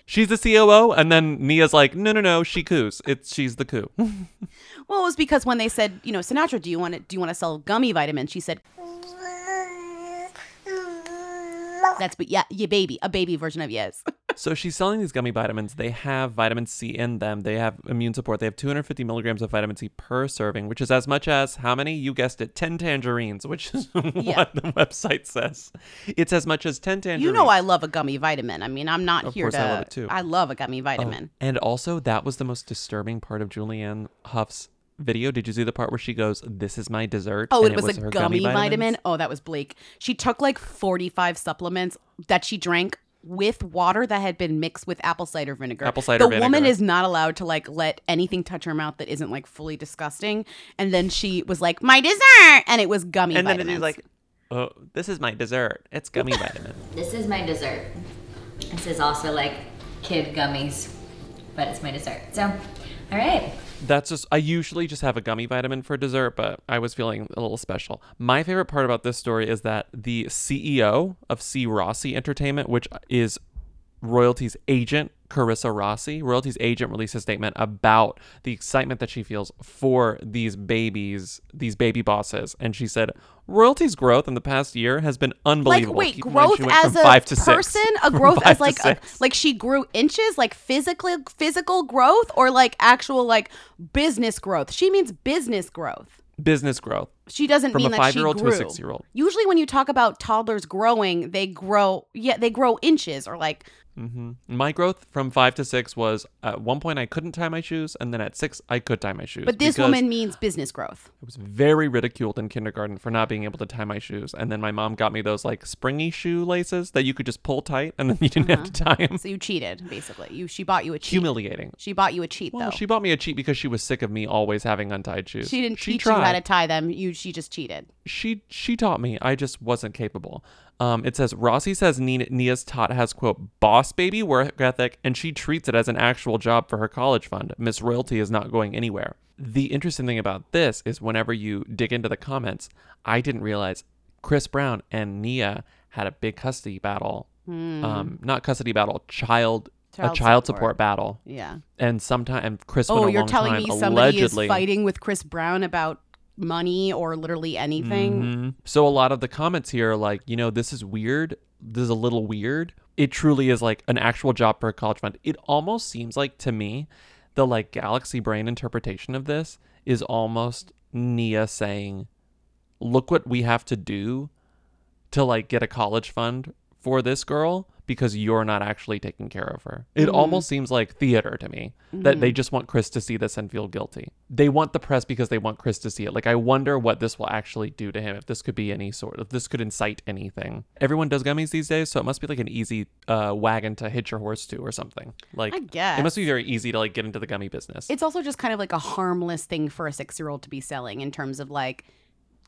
She's the COO, and then Nia's like, no, no, no, she coos. It's she's the coup. Well, it was because when they said, you know, Sinatra, do you want to do you want to sell gummy vitamins? She said, "That's but yeah, yeah, baby, a baby version of yes." So she's selling these gummy vitamins. They have vitamin C in them. They have immune support. They have 250 milligrams of vitamin C per serving, which is as much as how many? You guessed it, 10 tangerines, which is Yeah. what the website says. It's as much as 10 tangerines. you know, I love a gummy vitamin. I mean, I'm not Of here course to. I love it too. I love a gummy Oh, vitamin. and also, that was the most disturbing part of Julianne Hough's video? Did you see the part where she goes, "This is my dessert"? Oh, and it was, her a gummy, vitamins? vitamin. Oh, that was bleak. She took like 45 supplements that she drank with water that had been mixed with apple cider vinegar. Apple cider the vinegar. woman is not allowed to like let anything touch her mouth that isn't like fully disgusting. And then she was like, "My dessert," and it was gummy And then vitamins. she's like, "Oh, this is my dessert. It's gummy vitamin." This is my dessert. This is also like kid gummies, but it's my dessert. So, all right. That's just I usually just have a gummy vitamin for dessert, but I was feeling a little special. My favorite part about this story is that the CEO of C Rossi Entertainment, which is Royalty's agent, Carissa Rossi, Royalty's agent released a statement about the excitement that she feels for these babies, these baby bosses. And she said, Royalty's growth in the past year has been like unbelievable. wait, Keep growth as a five to six. person, a growth as like a, like she grew inches, like physically physical growth, or like actual like business growth. She means business growth. business growth. She doesn't From a mean that she five-year-old to a grew. six-year-old. Usually, when you talk about toddlers growing, they grow. Yeah, they grow inches or like. Hmm My growth from five to six was at one point I couldn't tie my shoes, and then at six I could tie my shoes. But this woman means business growth. I was very ridiculed in kindergarten for not being able to tie my shoes, and then my mom got me those like springy shoe laces that you could just pull tight, and then you didn't have to tie them. So you cheated, basically. You she bought you a cheat. Humiliating. She bought you a cheat Well, though. she bought me a cheat because she was sick of me always having untied shoes. She didn't she teach tried. you how to tie them. You she just cheated. she she taught me. I just wasn't capable. Um, it says Rossi says Nia, Nia's tot has quote boss baby work ethic, and she treats it as an actual job for her college fund. Miss Royalty is not going anywhere. The interesting thing about this is whenever you dig into the comments, I didn't realize Chris Brown and Nia had a big custody battle. Um, not custody battle, child. Child a child support. support, battle. Yeah. And sometime Chris Oh, you're telling time, me somebody allegedly, is fighting with Chris Brown about money or literally anything? Mhm. So a lot of the comments here are like, you know, this is weird. This is a little weird. It truly is like an actual job for a college fund. It almost seems like to me, the like galaxy brain interpretation of this is almost Nia saying, "Look what we have to do to like get a college fund for this girl." Because you're not actually taking care of her. It Mhm. almost seems like theater to me that they Mhm. just want Chris to see this and feel guilty. They want the press because they want Chris to see it. Like, I wonder what this will actually do to him. If this could be any sort of, this could incite anything. Everyone does gummies these days, so it must be like an easy uh, wagon to hitch your horse to or something. Like, I guess. it must be very easy to like get into the gummy business. It's also just kind of like a harmless thing for a six year old to be selling in terms of like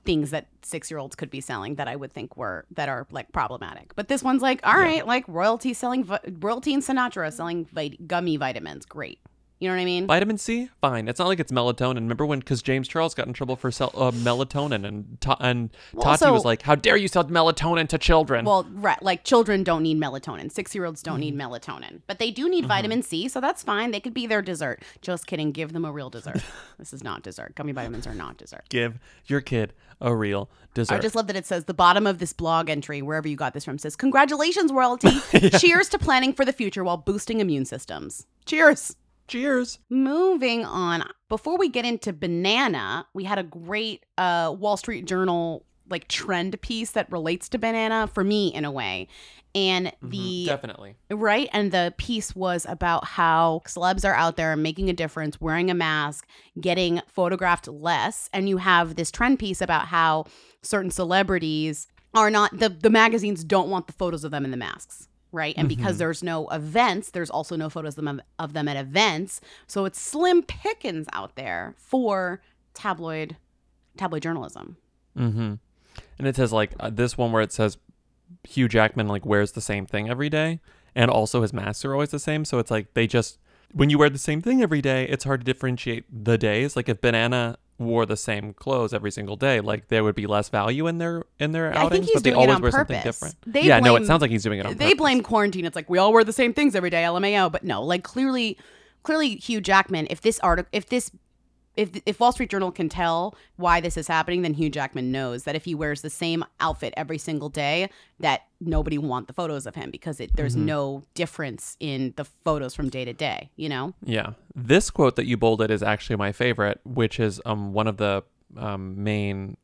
things that six year olds could be selling that I would think were that are like problematic. But this one's like, all right, like royalty selling royalty and Sinatra selling vit- gummy vitamins, great. You know what I mean? Vitamin C, fine. It's not like it's melatonin. Remember when? Because James Charles got in trouble for sell, uh, melatonin, and Ta- and Well, Tati also- was like, "How dare you sell melatonin to children?" Well, right, like children don't need melatonin. Six year olds don't need Mm-hmm. melatonin, but they do need vitamin C, so that's fine. They could be their dessert. Just kidding. Give them a real dessert. this is not dessert. Gummy vitamins are not dessert. Give your kid a real dessert. I just love that it says the bottom of this blog entry, wherever you got this from, says, Congratulations, royalty. Cheers to planning for the future while boosting immune systems. Cheers. Cheers. Moving on. Before we get into banana, we had a great uh, Wall Street Journal like trend piece that relates to banana for me in a way. And the Definitely. Right. And the piece was about how celebs are out there making a difference, wearing a mask, getting photographed less. And you have this trend piece about how certain celebrities are not, the, the magazines don't want the photos of them in the masks. Right. And because Mhm. there's no events, there's also no photos of them, of them at events. So it's slim pickings out there for tabloid tabloid journalism. Mm-hmm. And it says like uh, this one where it says Hugh Jackman like wears the same thing every day, and also his masks are always the same. So it's like they just when you wear the same thing every day, it's hard to differentiate the days. Like if Banana wore the same clothes every single day, like there would be less value in their in their I think he's but they doing it on wear purpose. something different. They yeah, no, it sounds like he's doing it on purpose. they purpose. blame quarantine. It's like we all wear the same things every day, LMAO. But no, like clearly, clearly Hugh Jackman. If this article, if this, if if Wall Street Journal can tell why this is happening, then Hugh Jackman knows that if he wears the same outfit every single day, that nobody will want the photos of him because it, there's Mhm. no difference in the photos from day to day. You know. Yeah. This quote that you bolded is actually my favorite, which is um one of the um, main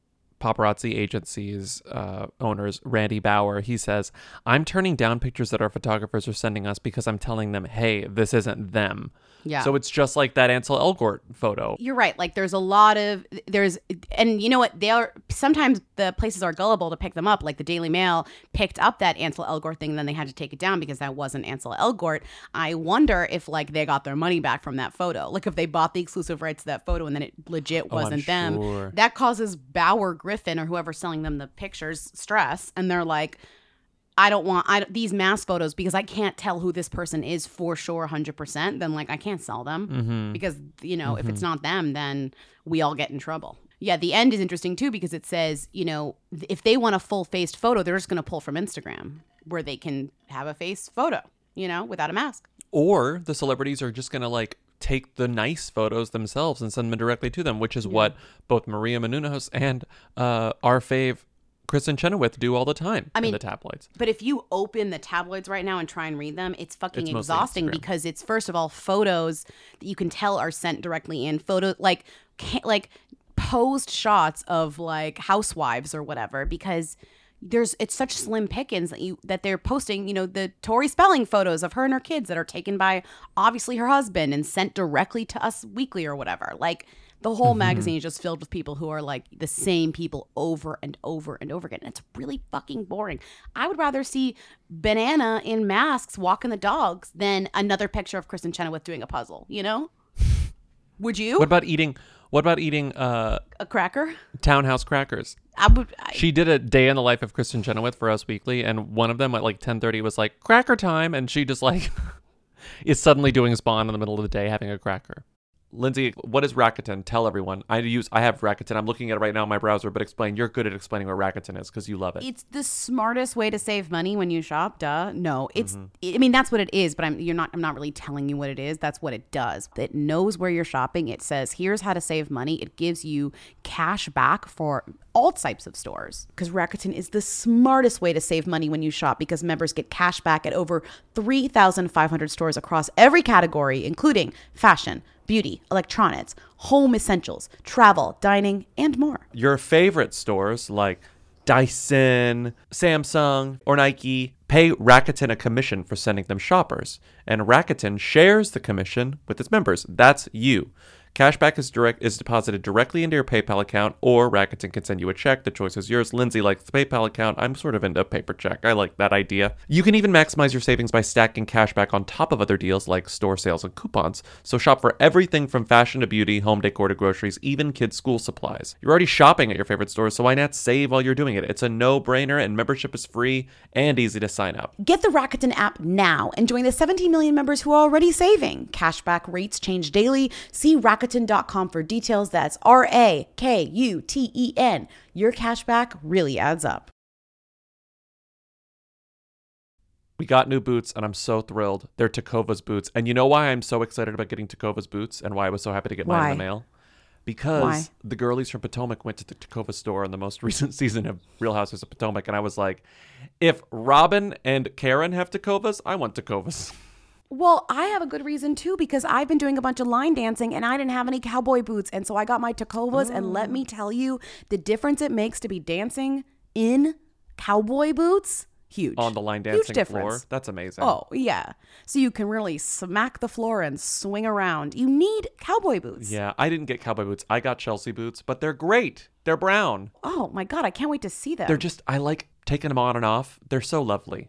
paparazzi agency's uh, owners, Randy Bauer, he says, I'm turning down pictures that our photographers are sending us because I'm telling them, hey, this isn't them. Yeah. So it's just like that Ansel Elgort photo. You're right. Like there's a lot of there's and you know what they are sometimes the places are gullible to pick them up. Like the Daily Mail picked up that Ansel Elgort thing, and then they had to take it down because that wasn't Ansel Elgort. I wonder if like they got their money back from that photo. Like if they bought the exclusive rights to that photo and then it legit Oh, wasn't them. sure. That causes Bauer Griffin or whoever's selling them the pictures stress, and they're like. I don't want I, these mass photos because I can't tell who this person is for sure 100%. Then, like, I can't sell them Mhm. because, you know, if it's Mhm. not them, then we all get in trouble. Yeah, the end is interesting too because it says, you know, if they want a full faced photo, they're just going to pull from Instagram where they can have a face photo, you know, without a mask. Or the celebrities are just going to like take the nice photos themselves and send them directly to them, which is what both Maria Menounos and uh, our fave Kristin Chenoweth do all the time I mean, in the tabloids. But if you open the tabloids right now and try and read them, it's fucking It's exhausting because it's first of all photos that you can tell are sent directly in photo like like posed shots of like housewives or whatever because there's it's such slim pickings that you that they're posting you know the Tori Spelling photos of her and her kids that are taken by obviously her husband and sent directly to us weekly or whatever like the whole Mhm. magazine is just filled with people who are like the same people over and over and over again. And it's really fucking boring. I would rather see Banana in masks walking the dogs than another picture of Kristin Chenoweth doing a puzzle, you know? Would you? What about eating? What about eating uh, a cracker? townhouse crackers? I would. I, She did a day in the life of Kristin Chenoweth for Us Weekly, and one of them at like ten thirty was like cracker time, and she just like is suddenly doing Spon in the middle of the day having a cracker. Lindsey, what is Rakuten? Tell everyone. I use I have Rakuten. I'm looking at it right now in my browser, but explain. You're good at explaining what Rakuten is because you love it. it's the smartest way to save money when you shop. Duh. No, it's. Mm-hmm. I mean, that's what it is. But I'm. You're not. I'm not really telling you what it is. That's what it does. It knows where you're shopping. It says here's how to save money. It gives you cash back for all types of stores because Rakuten is the smartest way to save money when you shop because members get cash back at over 3,500 stores across every category, including fashion, beauty, electronics, home essentials, travel, dining, and more. Your favorite stores like Dyson, Samsung, or Nike pay Rakuten a commission for sending them shoppers, and Rakuten shares the commission with its members. That's you. Cashback is direct is deposited directly into your PayPal account, or Rakuten can send you a check. The choice is yours. Lindsey likes the PayPal account. I'm sort of into a paper check. I like that idea. You can even maximize your savings by stacking cashback on top of other deals like store sales and coupons. So shop for everything from fashion to beauty, home decor to groceries, even kids' school supplies. You're already shopping at your favorite stores, so why not save while you're doing it? It's a no-brainer, and membership is free and easy to sign up. Get the Rakuten app now and join the 17 million members who are already saving. Cashback rates change daily. See Rakuten.com for details. That's R A K U T E N. Your cashback really adds up. We got new boots, and I'm so thrilled. They're Tecovas boots. And you know why I'm so excited about getting Tecovas boots and why I was so happy to get mine in the mail? Because Why? the girlies from Potomac went to the Takova store in the most recent season of Real Housewives of Potomac, and I was like, if Robin and Karen have Tecovas, I want Tecovas. Well, I have a good reason too because I've been doing a bunch of line dancing and I didn't have any cowboy boots. And so I got my Tecovas. And let me mm. tell you, the difference it makes to be dancing in cowboy boots, huge. On the line Huge dancing floor. difference. That's amazing. Oh, yeah. So you can really smack the floor and swing around. You need cowboy boots. Yeah, I didn't get cowboy boots. I got Chelsea boots, but they're great. They're brown. Oh my God, I can't wait to see them. They're just, I like taking them on and off. They're so lovely.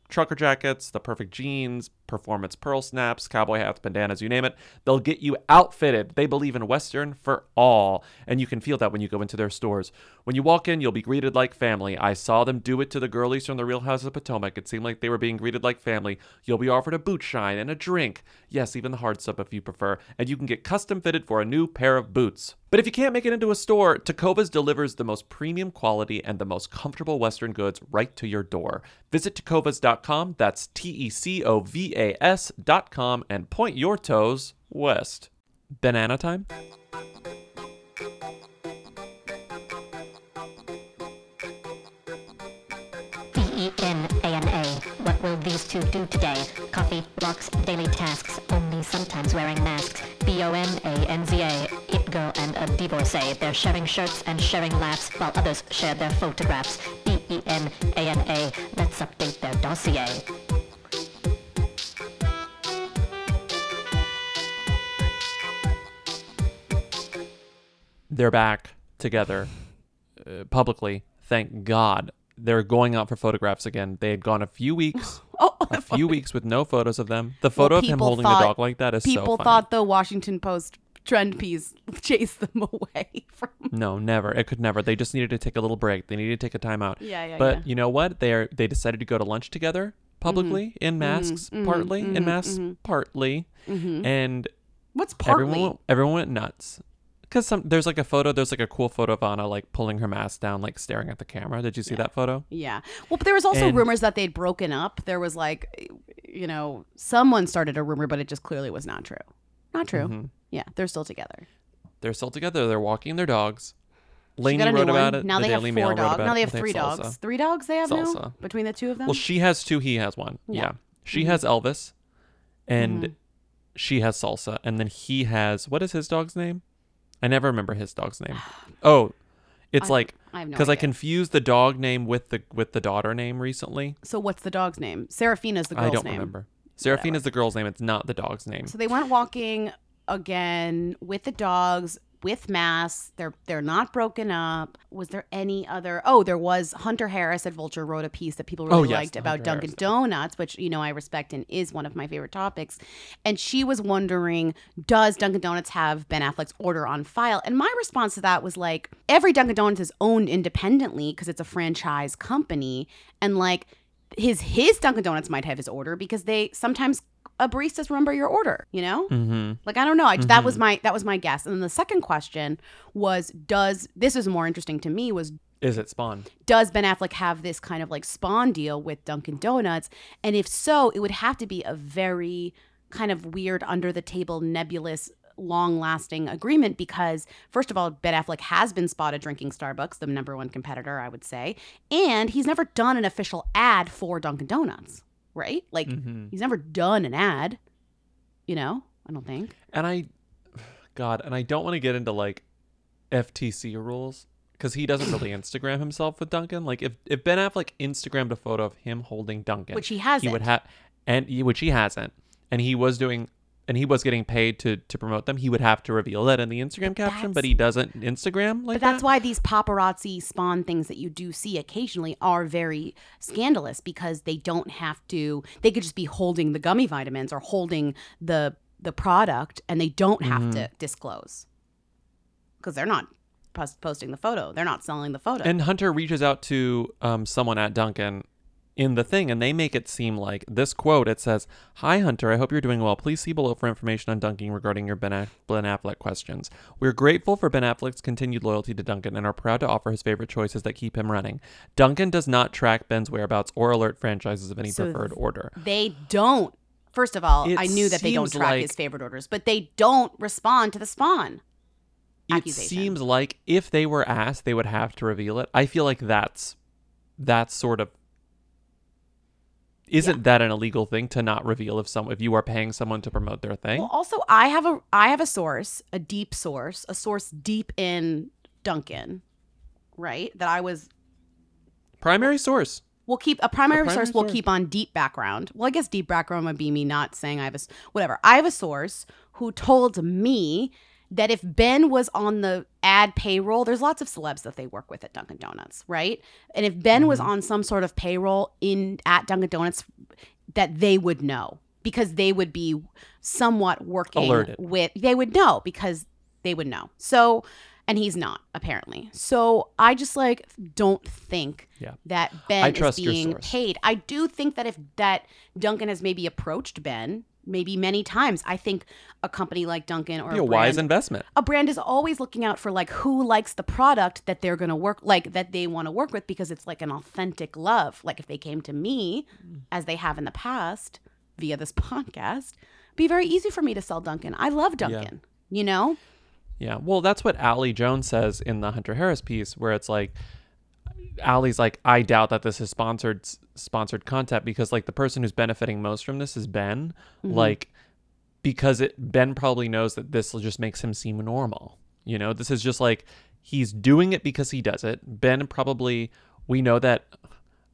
trucker jackets, the perfect jeans, performance pearl snaps, cowboy hats, bandanas, you name it. They'll get you outfitted. They believe in Western for all. And you can feel that when you go into their stores. When you walk in, you'll be greeted like family. I saw them do it to the girlies from the Real House of Potomac. It seemed like they were being greeted like family. You'll be offered a boot shine and a drink. Yes, even the hard stuff if you prefer. And you can get custom fitted for a new pair of boots. But if you can't make it into a store, Tecovas delivers the most premium quality and the most comfortable Western goods right to your door. Visit tecovas.com, that's T E C O V A S.com, and point your toes west. Banana time? Will these two do today? Coffee, walks, daily tasks, only sometimes wearing masks. B-O-N-A-N-Z-A. It girl and a divorcee. They're sharing shirts and sharing laughs while others share their photographs. B-E-N-A-N-A. Let's update their dossier. They're back together uh, publicly. Thank God. They're going out for photographs again. They had gone a few weeks, a few weeks with no photos of them. The photo Well, of him holding thought- the dog like that is people so funny. thought the Washington Post trend piece chased them away from. No, never. It could never. They just needed to take a little break. They needed to take a time out. Yeah, yeah, But yeah. you know what? They are they decided to go to lunch together publicly in masks, mhm, partly in mhm, masks, partly, and What's everyone partly? went, everyone went nuts. Because some there's like a photo. There's like a cool photo of Ana like pulling her mask down, like staring at the camera. Did you see that photo? Yeah. Well, but there was also And- rumors that they'd broken up. There was like, you know, someone started a rumor, but it just clearly was not true. Not true. Mhm. Yeah, they're still together. They're still together. They're walking their dogs. Lainey wrote about one. it. Now the they have four Mail dogs. Now they have They three dogs. Three dogs they have now between the two of them. Well, she has two. He has one. Yeah. Yeah. She Mhm. has Elvis, and Mhm. she has Salsa, and then he has what is his dog's name? I never remember his dog's name. Oh, it's I- like I have no because I idea. confused the dog name with the with the daughter name recently. so what's the dog's name? Seraphina's the girl's name. I don't name. remember. Seraphine is the girl's name. It's not the dog's name. So they went walking again with the dogs with masks. They're they're not broken up. Was there any other? Oh, there was Hunter Harris at Vulture wrote a piece that people oh, really Oh, yes, liked about Hunter Dunkin' Harris Donuts, which you know I respect and is one of my favorite topics. And she was wondering, does Dunkin' Donuts have Ben Affleck's order on file? And my response to that was like, every Dunkin' Donuts is owned independently because it's a franchise company, and like his his Dunkin' Donuts might have his order because they sometimes a baristas remember your order, you know? Mm-hmm. Like I don't know. I, That was Mhm. my that was my guess. And then the second question was, does this is more interesting to me was Is it Spon? does Ben Affleck have this kind of like spon deal with Dunkin' Donuts? And if so, it would have to be a very kind of weird, under the table, nebulous, long lasting agreement because, first of all, Ben Affleck has been spotted drinking Starbucks, the number one competitor, I would say. And he's never done an official ad for Dunkin' Donuts, right? Like, Mhm. he's never done an ad, you know? I don't think. And I, God, and I don't want to get into like FTC rules because he doesn't really Instagram himself with Dunkin'. Like if if Ben Affleck Instagrammed a photo of him holding Dunkin', Which he he hasn't. He would have, and which he hasn't, and he was doing. And he was getting paid to, to promote them. He would have to reveal that in the Instagram caption, but he doesn't Instagram like that. but that's that. why these paparazzi spon things that you do see occasionally are very scandalous because they don't have to they could just be holding the gummy vitamins or holding the the product and they don't have Mhm. to disclose because they're not pos- posting the photo they're not selling the photo And Hunter reaches out to um, someone at Dunkin' in the thing, and they make it seem like this quote. It says, "Hi Hunter, I hope you're doing well. Please see below for information on Dunkin' regarding your Ben, Aff- ben Affleck questions. We're grateful for Ben Affleck's continued loyalty to Dunkin' and are proud to offer his favorite choices that keep him running. Dunkin' does not track Ben's whereabouts or alert franchises of any So preferred order. they don't first of all It i knew that they don't track like- his favorite orders but they don't respond to the spon It seems like if they were asked, they would have to reveal it. I feel like that's that's sort of isn't that an illegal thing to not reveal if some if you are paying someone to promote their thing? Well, also I have a I have a source, a deep source, a source deep in Dunkin', right? That I was Primary source. we'll keep a primary, primary source. We'll keep on deep background. Well, I guess deep background would be me not saying I have a whatever. I have a source who told me that if Ben was on the ad payroll, there's lots of celebs that they work with at Dunkin' Donuts, right? And if Ben was Mm-hmm. on some sort of payroll in at Dunkin' Donuts, that they would know because they would be somewhat working Alerted. with. They would know because they would know. So, and he's not apparently. So I just like don't think Yeah. that Ben is being paid. I do think that if that Dunkin' has maybe approached Ben maybe many times. I think a company like Dunkin' or a a wise investment. a brand is always looking out for like who likes the product that they're going to work like that they want to work with because it's like an authentic love. Like if they came to me mm. as they have in the past via this podcast, be very easy for me to sell Dunkin'. I love Dunkin', you know? Yeah. Well, that's what Allie Jones says in the Hunter Harris piece, where it's like, Allie's like, I doubt that this is sponsored sponsored content because like the person who's benefiting most from this is Ben, Mhm. like because it Ben probably knows that this just makes him seem normal. You know, this is just like he's doing it because he does it. Ben probably we know that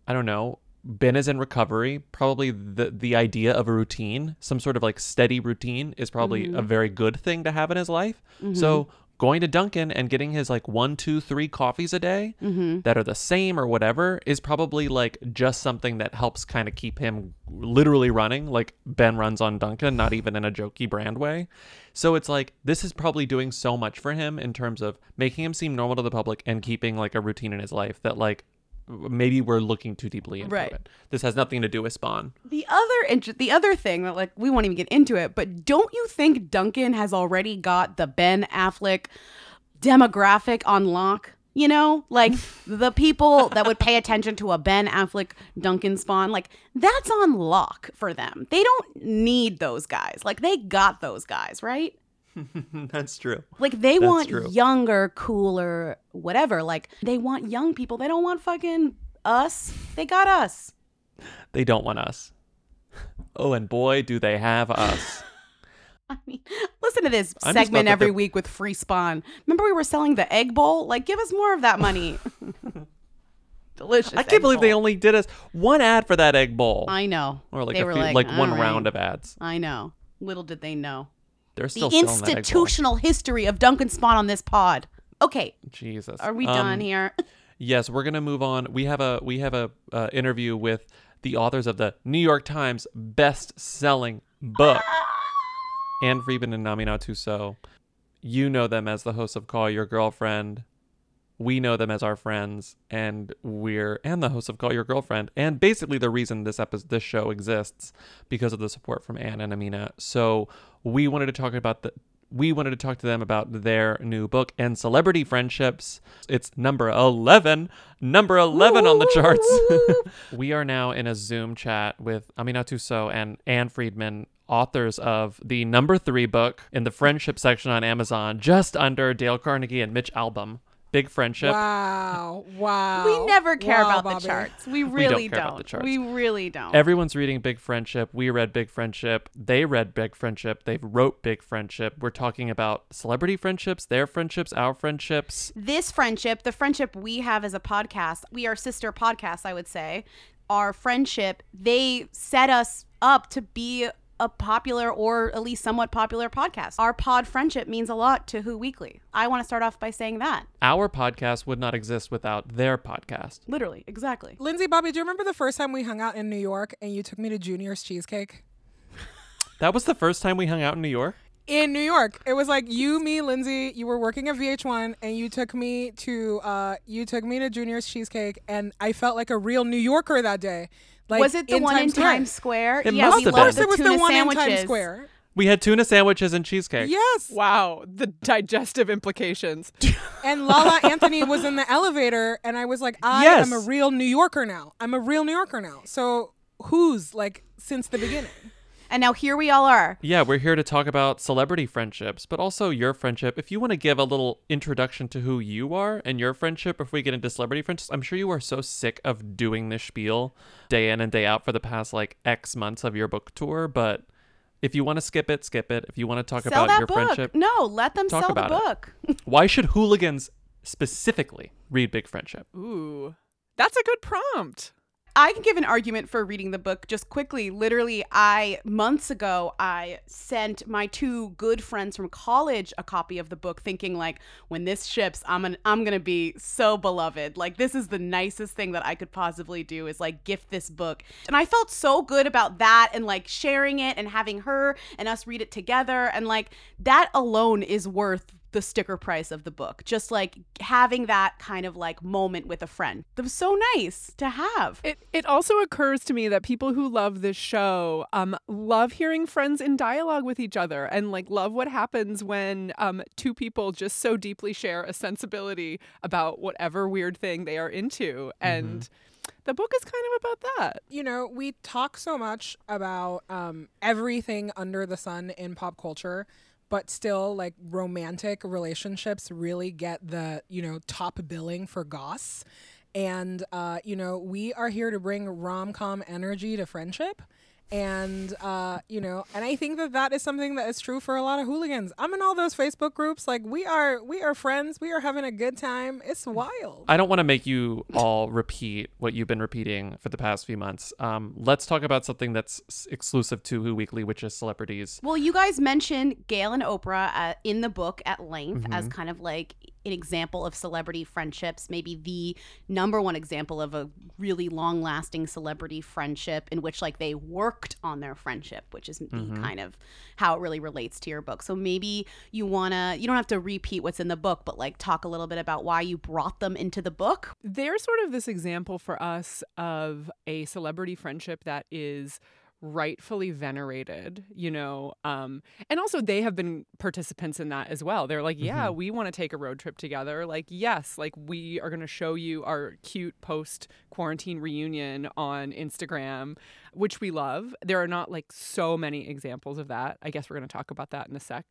I don't know. Ben is in recovery. Probably the the idea of a routine, some sort of like steady routine, is probably a Mhm. very good thing to have in his life. Mhm. So going to Dunkin' and getting his like one, two, three coffees a day Mhm. that are the same or whatever is probably like just something that helps kind of keep him literally running, like Ben runs on Dunkin', not even in a jokey brand way. So it's like this is probably doing so much for him in terms of making him seem normal to the public and keeping like a routine in his life that like maybe we're looking too deeply into Right. it. This has nothing to do with Spon. The other inter- the other thing that like we won't even get into it, but don't you think Dunkin' has already got the Ben Affleck demographic on lock? You know, like the people that would pay attention to a Ben Affleck Dunkin' spon, like that's on lock for them. They don't need those guys. Like they got those guys, right? That's true. Like they That's want true. younger, cooler, whatever. Like they want young people. They don't want fucking us. They got us. They don't want us. Oh, and boy, do they have us. I mean, Listen to this I'm segment every week with free spon. Remember we were selling the egg bowl? Like give us more of that money. Delicious. I can't believe they only did us one ad for that egg bowl. I know. Or like They a few, like, like, one "All right." round of ads. I know. Little did they know. They're still the institutional history of Dunkin' Spon on this pod. Okay. Jesus. Are we Um, done here? Yes, we're gonna move on. We have a we have a uh, interview with the authors of the New York Times best-selling book, Ann Friedman and Aminatou Sow. You know them as the hosts of Call Your Girlfriend. We know them as our friends, and we're and the hosts of Call Your Girlfriend, and basically the reason this episode, this show exists because of the support from Ann and Amina. So we wanted to talk about the we wanted to talk to them about their new book and celebrity friendships. It's number 11, number 11 on the charts. we are now in a Zoom chat with Aminatou Sow and Ann Friedman, authors of the number three book in the friendship section on Amazon, just under Dale Carnegie and Mitch Albom. Big friendship. Wow. Wow. we never care Wow, about Bobby. the charts. We We don't really care don't. about the charts. We really don't. Everyone's reading Big Friendship. We read Big Friendship. They read Big Friendship. They wrote Big Friendship. We're talking about celebrity friendships, their friendships, our friendships. this friendship, the friendship we have as a podcast, we are sister podcasts, I would say. Our friendship, they set us up to be a popular or at least somewhat popular podcast. Our pod friendship means a lot to Who Weekly. I want to start off by saying that. Our podcast would not exist without their podcast. Literally, exactly. Lindsey, Bobby, do you remember the first time we hung out in New York and you took me to Junior's Cheesecake? That was the first time we hung out in New York. In New York, it was like you, me, Lindsey. You were working at VH1, and you took me to uh, you took me to Junior's Cheesecake, and I felt like a real New Yorker that day. Like was it the one in Square. Times Square? It yeah, must we have loved been. Of course, it was the one in. Times Square. We had tuna sandwiches and cheesecake. Yes. Wow, the digestive implications. And La La Anthony was in the elevator, and I was like, I Yes. am a real New Yorker now. I'm a real New Yorker now. So who's like since the beginning? And now here we all are. Yeah, we're here to talk about celebrity friendships, but also your friendship. If you want to give a little introduction to who you are and your friendship before we get into celebrity friendships, I'm sure you are so sick of doing this spiel day in and day out for the past like X months of your book tour. But if you want to skip it, skip it. If you want to talk sell about your book. friendship, No, let them talk sell the about it. book. why should hooligans specifically read Big Friendship? Ooh, that's a good prompt. I can give an argument for reading the book just quickly. Literally, I months ago I sent my two good friends from college a copy of the book, thinking like, when this ships, I'm an, I'm gonna be so beloved. Like this is the nicest thing that I could possibly do is like gift this book, and I felt so good about that and like sharing it and having her and us read it together, and like that alone is worth the sticker price of the book. Just like having that kind of like moment with a friend. That was so nice to have. It it also occurs to me that people who love this show um love hearing friends in dialogue with each other and like love what happens when um two people just so deeply share a sensibility about whatever weird thing they are into and the book is kind of about that. You know, we talk so much about um, everything under the sun in pop culture, but still, like romantic relationships really get the you know top billing for goss. And uh, you know, we are here to bring rom com energy to friendship. And uh, you know, and I think that that is something that is true for a lot of hooligans. I'm in all those Facebook groups. Like we are, we are friends. We are having a good time. It's wild. I don't want to make you all repeat what you've been repeating for the past few months. Um, let's talk about something that's exclusive to Who Weekly, which is celebrities. Well, you guys mentioned Gayle and Oprah uh, in the book at length as Mhm. kind of like an example of celebrity friendships, maybe the number one example of a really long lasting celebrity friendship in which like they worked on their friendship, which is the Mhm. kind of how it really relates to your book. So maybe you want to, you don't have to repeat what's in the book, but like talk a little bit about why you brought them into the book. They're sort of this example for us of a celebrity friendship that is rightfully venerated, you know. Um and also they have been participants in that as well. They're like, "Yeah, Mhm. we want to take a road trip together." Like, "Yes, like we are going to show you our cute post quarantine reunion on Instagram." Which we love. There are not like so many examples of that. I guess we're going to talk about that in a sec.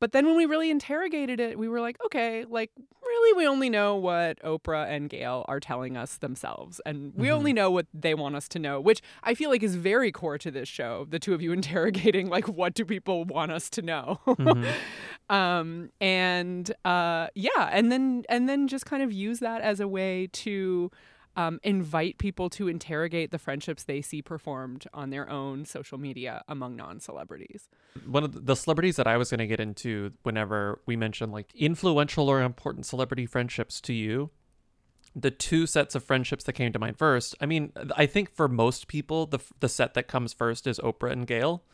But then when we really interrogated it, we were like, okay, like really we only know what Oprah and Gayle are telling us themselves. And we only know what they want us to know, which I feel like is very core to this show. The two of you interrogating like what do people want us to know? Mhm. um and uh yeah, and then and then just kind of use that as a way to um, invite people to interrogate the friendships they see performed on their own social media among non-celebrities. One of the celebrities that I was going to get into whenever we mentioned like influential or important celebrity friendships to you, the two sets of friendships that came to mind first. I mean, I think for most people, the the set that comes first is Oprah and Gayle.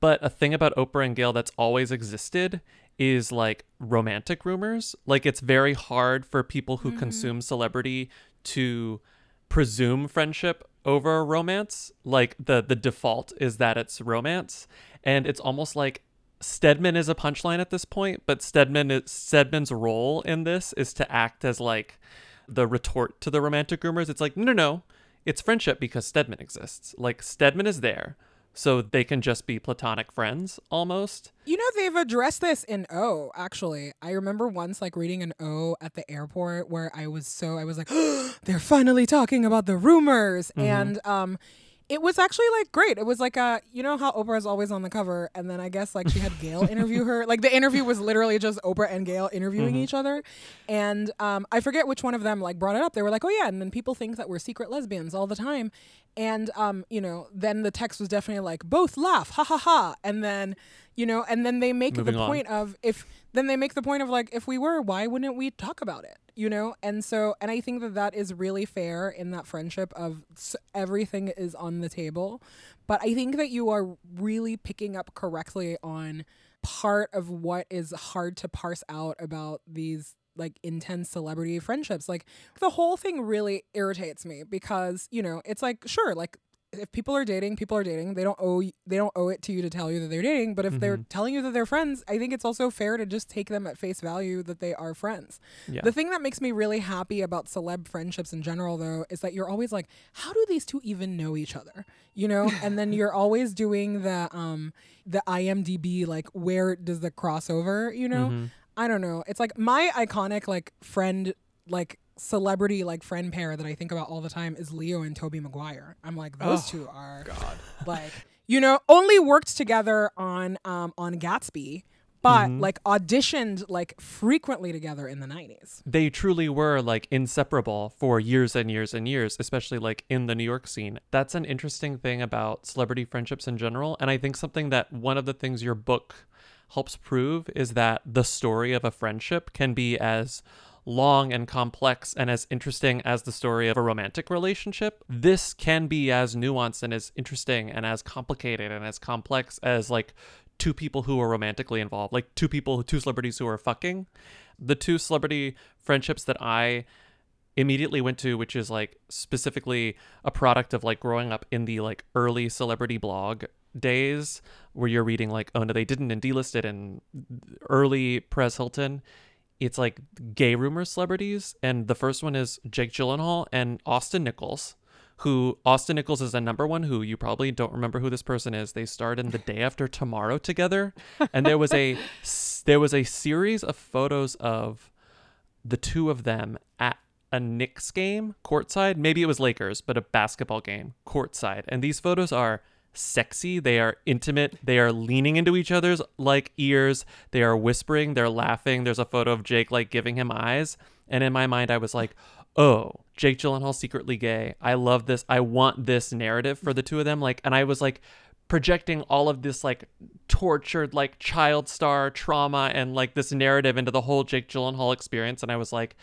But a thing about Oprah and Gayle that's always existed is like romantic rumors. Like it's very hard for people who mm-hmm. consume celebrity to presume friendship over romance. Like the the default is that it's romance, and it's almost like Stedman is a punchline at this point. But Stedman is Stedman's role in this is to act as like the retort to the romantic rumors. It's like no no no, it's friendship because Stedman exists. Like Stedman is there. So they can just be platonic friends almost. You know, they've addressed this in O, actually. I remember once like reading an O at the airport where I was so I was like, they're finally talking about the rumors. Mhm. And um it was actually like great. It was like a you know how Oprah is always on the cover and then I guess like she had Gayle interview her. Like the interview was literally just Oprah and Gail interviewing Mhm. each other. And um I forget which one of them like brought it up. They were like, "Oh yeah," and then people think that we're secret lesbians all the time. And um, you know, then the text was definitely like both laugh, ha ha ha. And then, you know, and then they make Moving the on. point of if then they make the point of like if we were, why wouldn't we talk about it? You know? And so and I think that that is really fair in that friendship of everything is on the table. But I think that you are really picking up correctly on part of what is hard to parse out about these like intense celebrity friendships. Like the whole thing really irritates me because, you know, it's like sure, like if people are dating, people are dating. They don't owe they don't owe it to you to tell you that they're dating, but if they're Mhm. telling you that they're friends, I think it's also fair to just take them at face value that they are friends. Yeah. The thing that makes me really happy about celeb friendships in general though is that you're always like, how do these two even know each other? You know? and then you're always doing the um the IMDb like where does the crossover, you know? Mhm. I don't know. It's like my iconic like friend like celebrity like friend pair that I think about all the time is Leo and Tobey Maguire. I'm like those Oh, two are God. like you know only worked together on um on Gatsby but Mhm. like auditioned like frequently together in the 90s. they truly were like inseparable for years and years and years, especially like in the New York scene. That's an interesting thing about celebrity friendships in general. And I think something that one of the things your book helps prove is that the story of a friendship can be as long and complex and as interesting as the story of a romantic relationship. This can be as nuanced and as interesting and as complicated and as complex as like two people who are romantically involved, like two people, two celebrities who are fucking. The two celebrity friendships that I immediately went to, which is like specifically a product of like growing up in the like early celebrity blog days where you're reading like, oh no, they didn't and Dlisted and early Perez Hilton. It's like gay rumor celebrities. And the first one is Jake Gyllenhaal and Austin Nichols, who Austin Nichols is a number one who you probably don't remember who this person is. They starred in The Day After Tomorrow together. And there was a there was a series of photos of the two of them at a Knicks game courtside. Maybe it was Lakers, but a basketball game courtside. And these photos are sexy. They are intimate. They are leaning into each other's like ears. They are whispering. They're laughing. There's a photo of Jake like giving him eyes. And in my mind, I was like, oh, Jake Gyllenhaal secretly gay. I love this. I want this narrative for the two of them. Like, and I was like projecting all of this like tortured like child star trauma and like this narrative into the whole Jake Gyllenhaal experience and I was like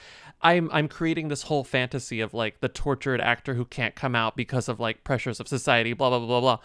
I'm I'm creating this whole fantasy of like the tortured actor who can't come out because of like pressures of society blah blah blah blah blah.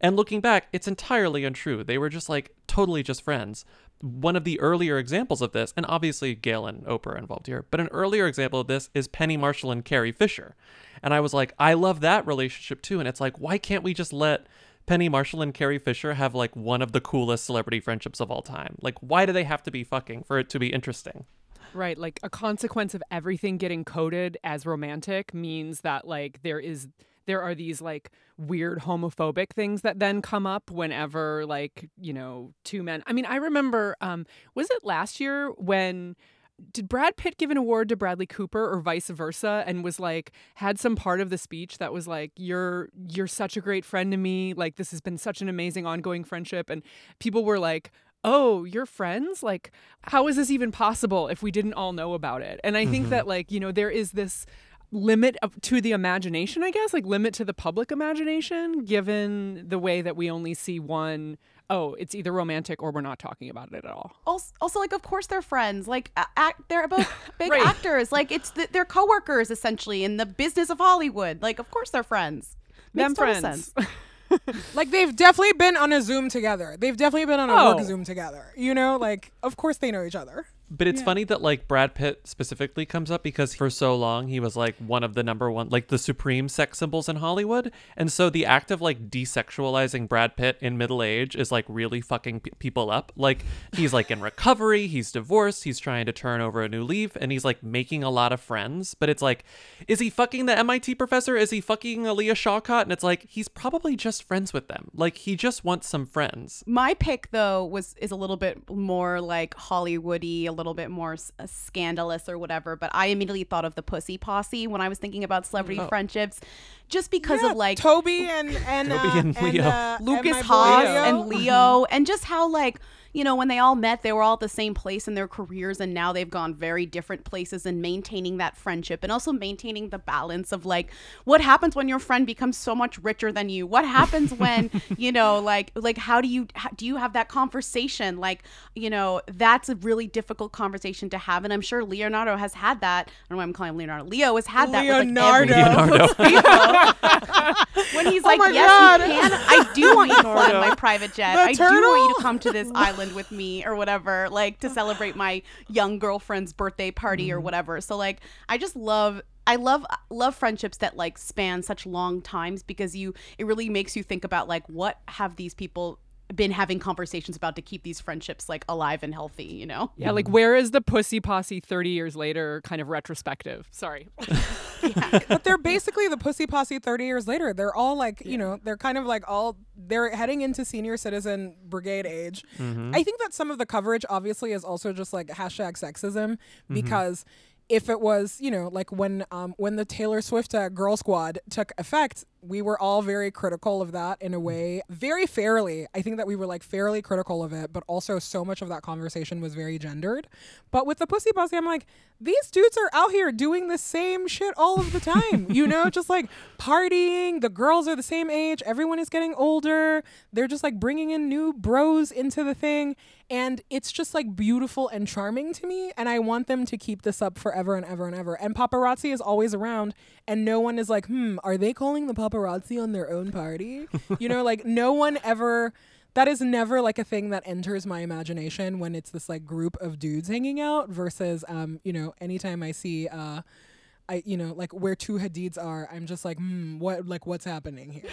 And looking back it's entirely untrue. They were just like totally just friends. One of the earlier examples of this and obviously Gayle and Oprah are involved here but an earlier example of this is Penny Marshall and Carrie Fisher. And I was like I love that relationship too. And it's like why can't we just let Penny Marshall and Carrie Fisher have like one of the coolest celebrity friendships of all time. Like, why do they have to be fucking for it to be interesting? Right, like a consequence of everything getting coded as romantic means that like there is there are these like weird homophobic things that then come up whenever like, you know, two men. I mean, I remember um was it last year when did Brad Pitt give an award to Bradley Cooper or vice versa and was like had some part of the speech that was like you're you're such a great friend to me like this has been such an amazing ongoing friendship and people were like oh you're friends like how is this even possible if we didn't all know about it and I think Mm-hmm. that like you know there is this limit of, to the imagination I guess like limit to the public imagination given the way that we only see one oh it's either romantic or we're not talking about it at all Also, also, like, of course they're friends. Like, act, they're both big Right. actors. Like, it's the, they're coworkers essentially in the business of Hollywood. Like, of course they're friends. Makes Them total friends. Like they've definitely been on a Zoom together. They've definitely been on a Oh. work Zoom together. You know, like of course they know each other. But it's funny that like Brad Pitt specifically comes up because for so long he was like one of the number one, like the supreme sex symbols in Hollywood. And so the act of like desexualizing Brad Pitt in middle age is like really fucking p- people up. Like he's like in recovery, he's divorced, he's trying to turn over a new leaf, and he's like making a lot of friends. But it's like, is he fucking the MIT professor? Is he fucking Alia Shawkat? And it's like, he's probably just friends with them. Like he just wants some friends. My pick though was is a little bit more like Hollywoody, a little bit more s- uh, scandalous or whatever. But I immediately thought of the Pussy Posse when I was thinking about celebrity Oh. friendships, just because Yeah, of like Tobey and and, Tobey uh, and Leo. uh, Lukas and my Haas Leo. and Leo, and just how like you know when they all met, they were all at the same place in their careers, and now they've gone very different places, and maintaining that friendship, and also maintaining the balance of like what happens when your friend becomes so much richer than you. What happens when you know like like how do you how, do you have that conversation? Like you know that's a really difficult conversation to have, and I'm sure Leonardo has had that. I don't know why I'm calling him Leonardo. Leo has had that Leonardo. with like Leonardo. when he's Oh like, "Yes, God. you can. I do want you to fly my private jet. The I do want you to come to this island with me or whatever, like to celebrate my young girlfriend's birthday party or mm-hmm. whatever." So like, I just love. I love love friendships that like span such long times because you it really makes you think about like what have these people been having conversations about to keep these friendships like alive and healthy, you know? Yeah, like where is the Pussy Posse 30 years later kind of retrospective? Sorry. but they're basically the pussy posse 30 years later they're all like you know they're kind of like all they're heading into senior citizen brigade age Mm-hmm. i think that some of the coverage obviously is also just like hashtag sexism because if it was you know like when um when the taylor swift uh, girl squad took effect we were all very critical of that in a way. Very fairly. I think that we were like fairly critical of it but also so much of that conversation was very gendered. But with the pussy posse i'm like these dudes are out here doing the same shit all of the time you know? Just like partying. The girls are the same age. Everyone is getting older. They're just like bringing in new bros into the thing. And it's just like beautiful and charming to me. And i want them to keep this up forever and ever and ever. And paparazzi is always around. And no one is like hmm are they calling the paparazzi on their own party you know like no one ever that is never like a thing that enters my imagination when it's this like group of dudes hanging out versus um you know anytime I see uh I you know like where two Hadids are I'm just like hmm what like what's happening here.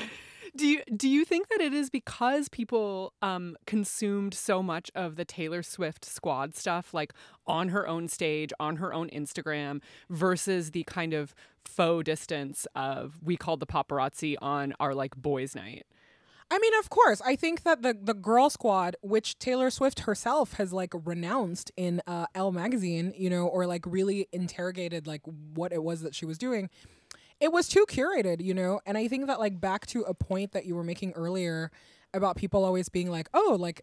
Do you do you think that it is because people um, consumed so much of the Taylor Swift squad stuff, like on her own stage, on her own Instagram, versus the kind of faux distance of we called the paparazzi on our like boys' night? I mean, of course. I think that the the Girl Squad, which Taylor Swift herself has like renounced in uh, Elle magazine, you know, or like really interrogated like what it was that she was doing, it was too curated, you know. And I think that like back to a point that you were making earlier about people always being like, oh, like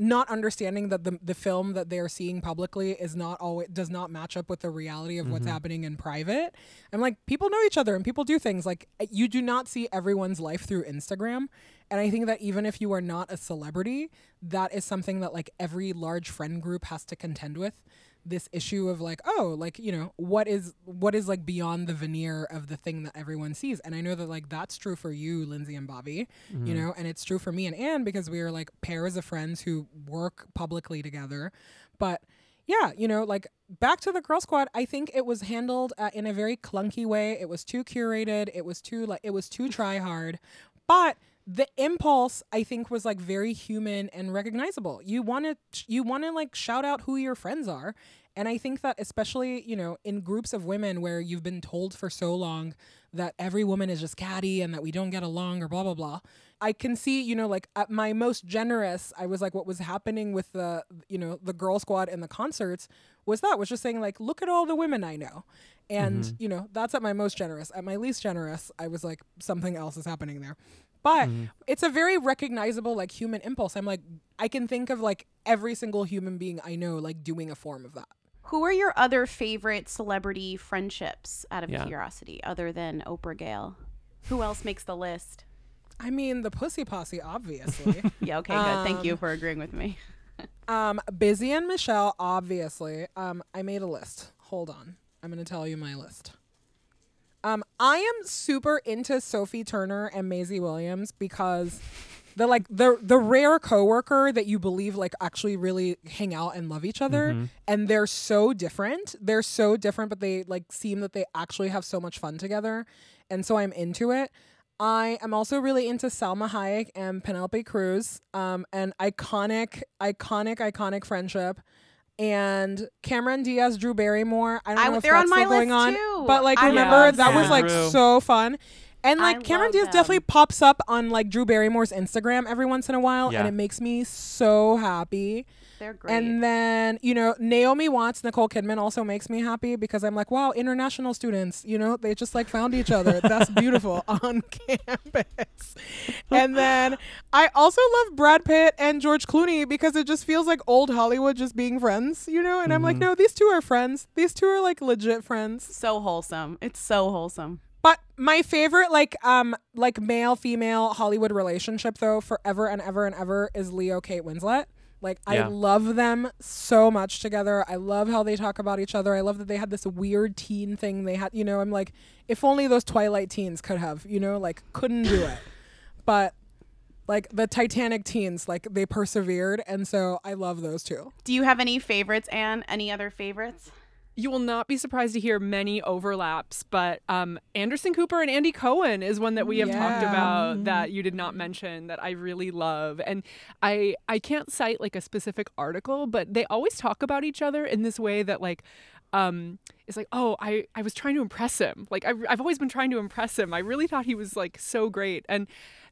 not understanding that the the film that they're seeing publicly is not always does not match up with the reality of what's Mhm. happening in private. I'm like people know each other and people do things like you do not see everyone's life through Instagram. And I think that even if you are not a celebrity, that is something that like every large friend group has to contend with. This issue of like, oh, like, you know, what is what is like beyond the veneer of the thing that everyone sees. And I know that like that's true for you, Lindsey and Bobby, you Mhm. know, and it's true for me and Ann because we are like pairs of friends who work publicly together. But yeah, you know, like back to the Girl Squad, I think it was handled uh, in a very clunky way. It was too curated. It was too like it was too try hard. But the impulse I think was like very human and recognizable. You want to you want to like shout out who your friends are. And I think that especially, you know, in groups of women where you've been told for so long that every woman is just catty and that we don't get along or blah blah blah. I can see, you know, like at my most generous, I was like what was happening with the, you know, the girl squad and the concerts was that was just saying like look at all the women I know. And, Mhm. you know, that's at my most generous. At my least generous, I was like something else is happening there. But Mhm. it's a very recognizable like human impulse. I'm like I can think of like every single human being I know like doing a form of that. Who are your other favorite celebrity friendships out of Yeah. curiosity, other than Oprah Gayle? Who else makes the list? I mean, the Pussy Posse, obviously. Yeah, okay, good. Thank you Um, for agreeing with me. Um, Busy and Michelle, obviously. Um, I made a list. Hold on. I'm gonna tell you my list. Um, I am super into Sophie Turner and Maisie Williams because the like the the rare coworker that you believe like actually really hang out and love each other Mhm. and they're so different. They're so different, but they like seem that they actually have so much fun together. And so I'm into it. I am also really into Salma Hayek and Penelope Cruz, um, an iconic, iconic, iconic friendship. And Cameron Diaz, Drew Barrymore. I don't I- know if they're on that's my still going list on, too. but like I remember love that was like Drew. so fun. And like I Cameron Diaz them. definitely pops up on like Drew Barrymore's Instagram every once in a while, Yeah. and it makes me so happy. They're great. And then, you know, Naomi Watts, Nicole Kidman also makes me happy because I'm like, wow, international students, you know, they just like found each other. That's beautiful on campus. And then I also love Brad Pitt and George Clooney because it just feels like old Hollywood just being friends, you know? And I'm like, Mhm. no, these two are friends. These two are like legit friends. So wholesome. It's so wholesome. But my favorite like um like male female Hollywood relationship though forever and ever and ever is Leo Kate Winslet. Like I love them so much together. I love how they talk about each other. I love that they had this weird teen thing they had, you know, I'm like if only those Twilight teens could have, you know, like couldn't do it. but like the Titanic teens, like they persevered and so I love those two. Do you have any favorites, Ann? Any other favorites? You will not be surprised to hear many overlaps, but um, Anderson Cooper and Andy Cohen is one that we have talked about that you did not mention that I really love. And I I can't cite like a specific article, but they always talk about each other in this way that like um it's like oh I I was trying to impress him. Like I I've always been trying to impress him. I really thought he was like so great. And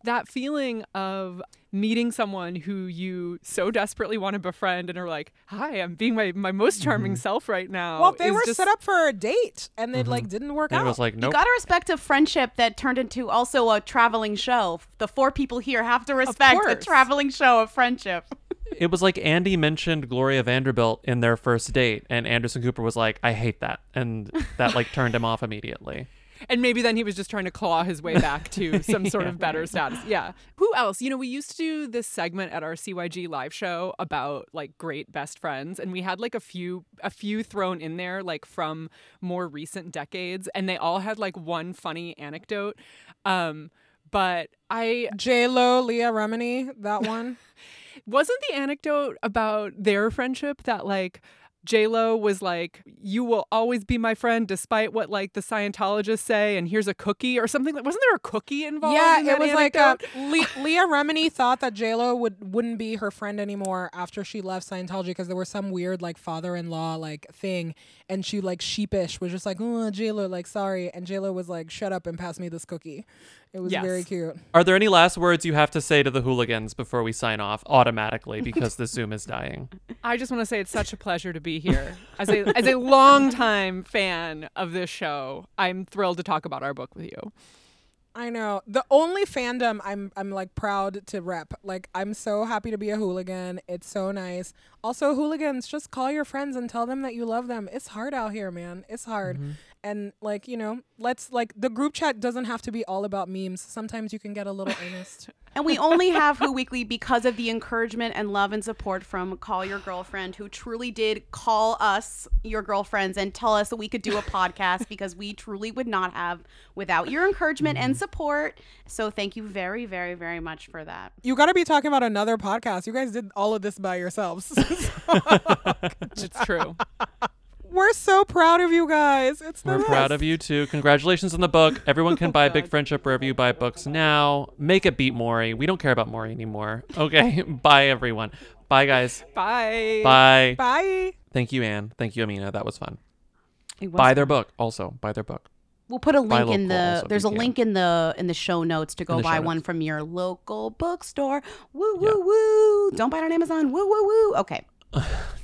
that feeling of meeting someone who you so desperately want to befriend and are like, "Hi, I'm being my my most charming self right now." Well, they were just- set up for a date and it Mhm. like didn't work And out. it was like, You gotta respect a friendship that turned into also a traveling show. The four people here have to respect a traveling show of friendship. It was like Andy mentioned Gloria Vanderbilt in their first date, and Anderson Cooper was like, "I hate that," and that like turned him off immediately. And maybe then he was just trying to claw his way back to some sort of better status. Yeah. Who else? You know, we used to do this segment at our CYG live show about like great best friends and we had like a few a few thrown in there like from more recent decades and they all had like one funny anecdote. Um but I J Lo, Leah Remini, that one. wasn't the anecdote about their friendship that like J Lo was like, "You will always be my friend, despite what like the Scientologists say." And here's a cookie or something. Wasn't there a cookie involved? Yeah, in it was like uh. Le- Leah Remini thought that J Lo would wouldn't be her friend anymore after she left Scientology because there was some weird like father-in-law like thing, and she like sheepish was just like, "Oh, J Lo, like sorry," and J Lo was like, "Shut up and pass me this cookie." It was Yes. very cute. Are there any last words you have to say to the hooligans before we sign off automatically because the Zoom is dying? I just want to say it's such a pleasure to be here. As a as a longtime fan of this show, I'm thrilled to talk about our book with you. I know. The only fandom I'm I'm like proud to rep. Like I'm so happy to be a hooligan. It's so nice. Also, hooligans, just call your friends and tell them that you love them. It's hard out here, man. It's hard. Mm-hmm. And like, you know, let's like the group chat doesn't have to be all about memes. Sometimes you can get a little earnest. And we only have Who Weekly because of the encouragement and love and support from Call Your Girlfriend, who truly did call us your girlfriends and tell us that we could do a podcast because we truly would not have without your encouragement and mm-hmm. support. So thank you very, very, very much for that. You got to be talking about another podcast. You guys did all of this by yourselves. It's true. We're so proud of you guys. It's the We're proud of you too. Congratulations on the book. Everyone can buy Big Friendship wherever you buy books now. Make it beat Maury. We don't care about Maury anymore. Okay. Bye, everyone. Bye, guys. Bye. Bye. Bye. Thank you, Ann. Thank you, Amina. That was fun. It was Buy their book. Also, buy their book. We'll put a link in the also there's a can. link in the in the show notes to go buy one notes. from your local bookstore. Woo woo woo. Don't buy it on Amazon. Woo woo woo. Okay.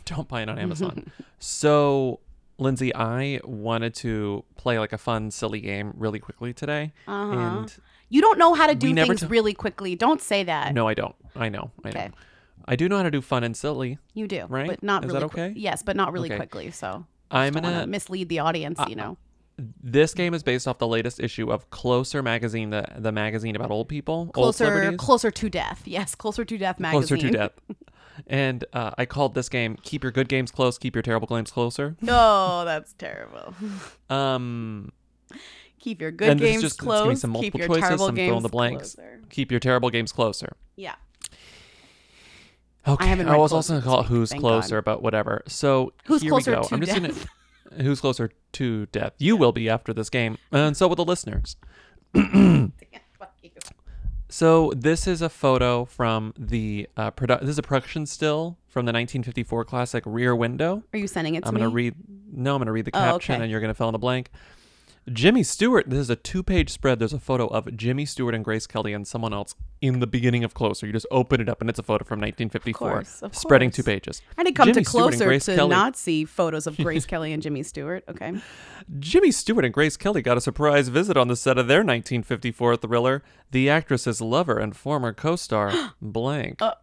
Don't buy it on Amazon. so, Lindsey, I wanted to play like a fun, silly game really quickly today. Uh-huh. And You don't know how to do things t- really quickly. Don't say that. no, I don't. I know. I know. Okay. I do know how to do fun and silly. You do, right? but not Is really. that okay? yes, but not really Okay. quickly. So I'm gonna mislead the audience. you know. This game is based off the latest issue of Closer magazine, the the magazine about old people, old Closer, celebrities. closer to death. Yes, closer to death magazine. Closer to death. And uh, I called this game "Keep Your Good Games Close, Keep Your Terrible Games Closer." No, that's terrible. Um, Keep your good and this is games just, it's gonna be close. some Keep multiple your choices, terrible some games fill in the blanks. closer. Keep your terrible games closer. Yeah. Okay. I, haven't was also gonna call it Who's Closer, God. but whatever. So Who's here closer we go. I'm just death? gonna. Who's closer to death? You will be after this game, and so will the listeners. So this is a photo from the uh, produ- this is a production still from the 1954 classic Rear Window. Are you sending it to I'm gonna read. No, I'm gonna read the Oh, caption, okay. and you're gonna fill in the blank. Jimmy Stewart. This is a two-page spread. There's a photo of Jimmy Stewart and Grace Kelly and someone else in the beginning of Closer. You just open it up, and it's a photo from 1954, of course, of spreading course. two pages. I didn't come Jimmy to closer to Kelly. not see photos of Grace Kelly and Jimmy Stewart. Okay. Jimmy Stewart and Grace Kelly got a surprise visit on the set of their 1954 thriller. The actress's lover and former co-star, blank. Uh,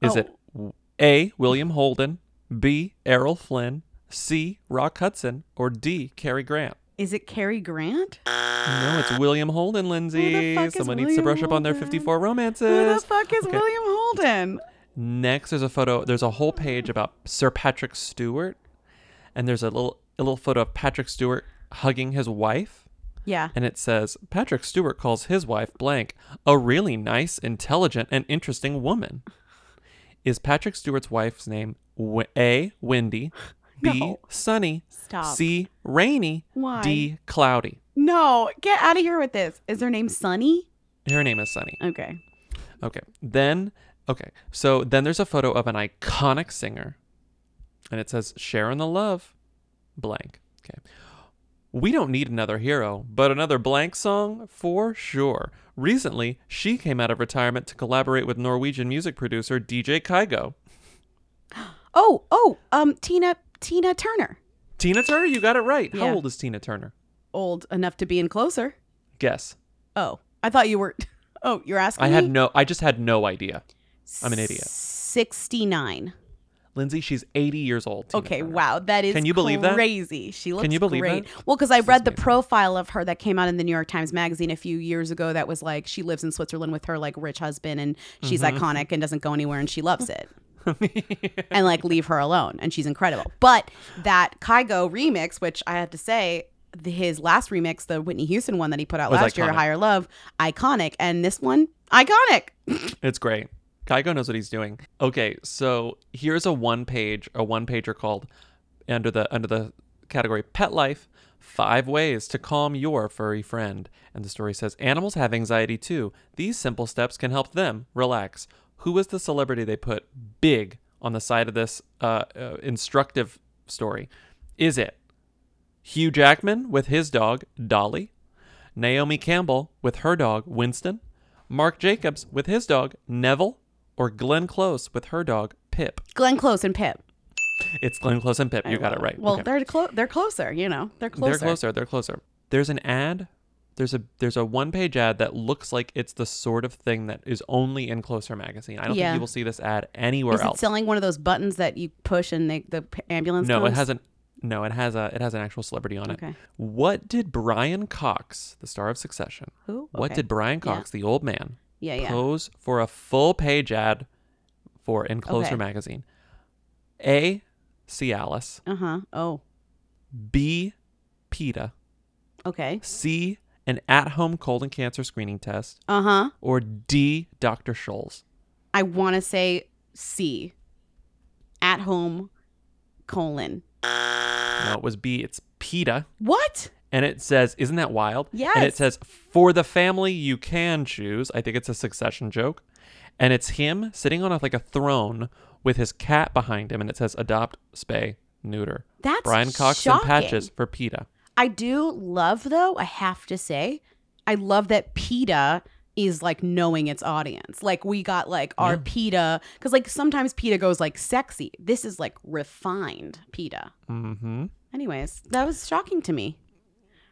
is it oh. A. William Holden, B. Errol Flynn, C. Rock Hudson, or D. Cary Grant? Is it Cary Grant? No, it's William Holden, Lindsey. Someone needs to William brush up on their Holden? 54 romances. Who the fuck is Okay. William Holden? Next, there's a photo. There's a whole page about Sir Patrick Stewart, and there's a little a little photo of Patrick Stewart hugging his wife. Yeah. And it says Patrick Stewart calls his wife blank a really nice, intelligent, and interesting woman. Is Patrick Stewart's wife's name w- A. Wendy, B. No. Sunny, Stop. C. Rainy, Why? D. Cloudy? No, get out of here with this. Is her name Sunny? Her name is Sunny. Okay. Okay. Then, okay. So then there's a photo of an iconic singer, and it says "Sharing the Love," blank. Okay. We don't need another hero, but another blank song for sure. Recently, she came out of retirement to collaborate with Norwegian music producer DJ Kygo. Oh, oh, um, Tina Tina Turner. Tina Turner, you got it right. Yeah. How old is Tina Turner? Old enough to be in closer. Guess. Oh, I thought you were. Oh, you're asking. I had no. I just had no idea. I'm an idiot. Sixty-nine. Lindsey, she's 80 years old. Tina Okay, Turner. wow, that is Can you believe that? crazy. She looks Can you believe great. that? Well, because I read the profile of her that came out in the New York Times Magazine a few years ago. That was like she lives in Switzerland with her like rich husband, and she's Mhm. iconic and doesn't go anywhere, and she loves it. And like leave her alone, and she's incredible. But that Kygo remix, which I have to say, the, his last remix, the Whitney Houston one that he put out Was last year. Higher Love, iconic. And this one, iconic. It's great. Kygo knows what he's doing. Okay, so here's a one page, a one pager called under the under the category Pet Life. Five ways to calm your furry friend. And the story says animals have anxiety too. These simple steps can help them relax. Who is the celebrity they put big on the side of this uh, uh, instructive story? Is it Hugh Jackman with his dog Dolly? Naomi Campbell with her dog Winston? Marc Jacobs with his dog Neville? Or Glenn Close with her dog Pip? Glenn Close and Pip. It's Glenn Close and Pip. You got it right. Well, Okay. they're clo- they're closer. You know, they're closer. They're closer. They're closer. There's an ad. There's a there's a one page ad that looks like it's the sort of thing that is only in Closer magazine. I don't Yeah. think you will see this ad anywhere Is else. it selling one of those buttons that you push and they, the ambulance? no, it hasn't. No, it has a it has an actual celebrity on Okay. it. What did Brian Cox, the star of Succession, Who? what did Brian Yeah. Cox, the old man, Yeah, yeah. pose for a full page ad for in Closer Okay. magazine? A. Cialis. Uh huh. Oh, B. PETA. okay. C. An at-home colon cancer screening test. Uh huh. Or D. Dr. Scholl's. I want to say C. At home, colon. No, it was B. It's PETA. What? And it says, isn't that wild? And it says, for the family you can choose. I think it's a succession joke. And it's him sitting on a, like a throne with his cat behind him. And it says, adopt, spay, neuter. That's Brian Cox shocking. and Patches for PETA. I do love though. I have to say, I love that PETA is like knowing its audience. Like we got like our Yeah. PETA because like sometimes PETA goes like sexy. This is like refined PETA. Mm-hmm. Anyways, that was shocking to me.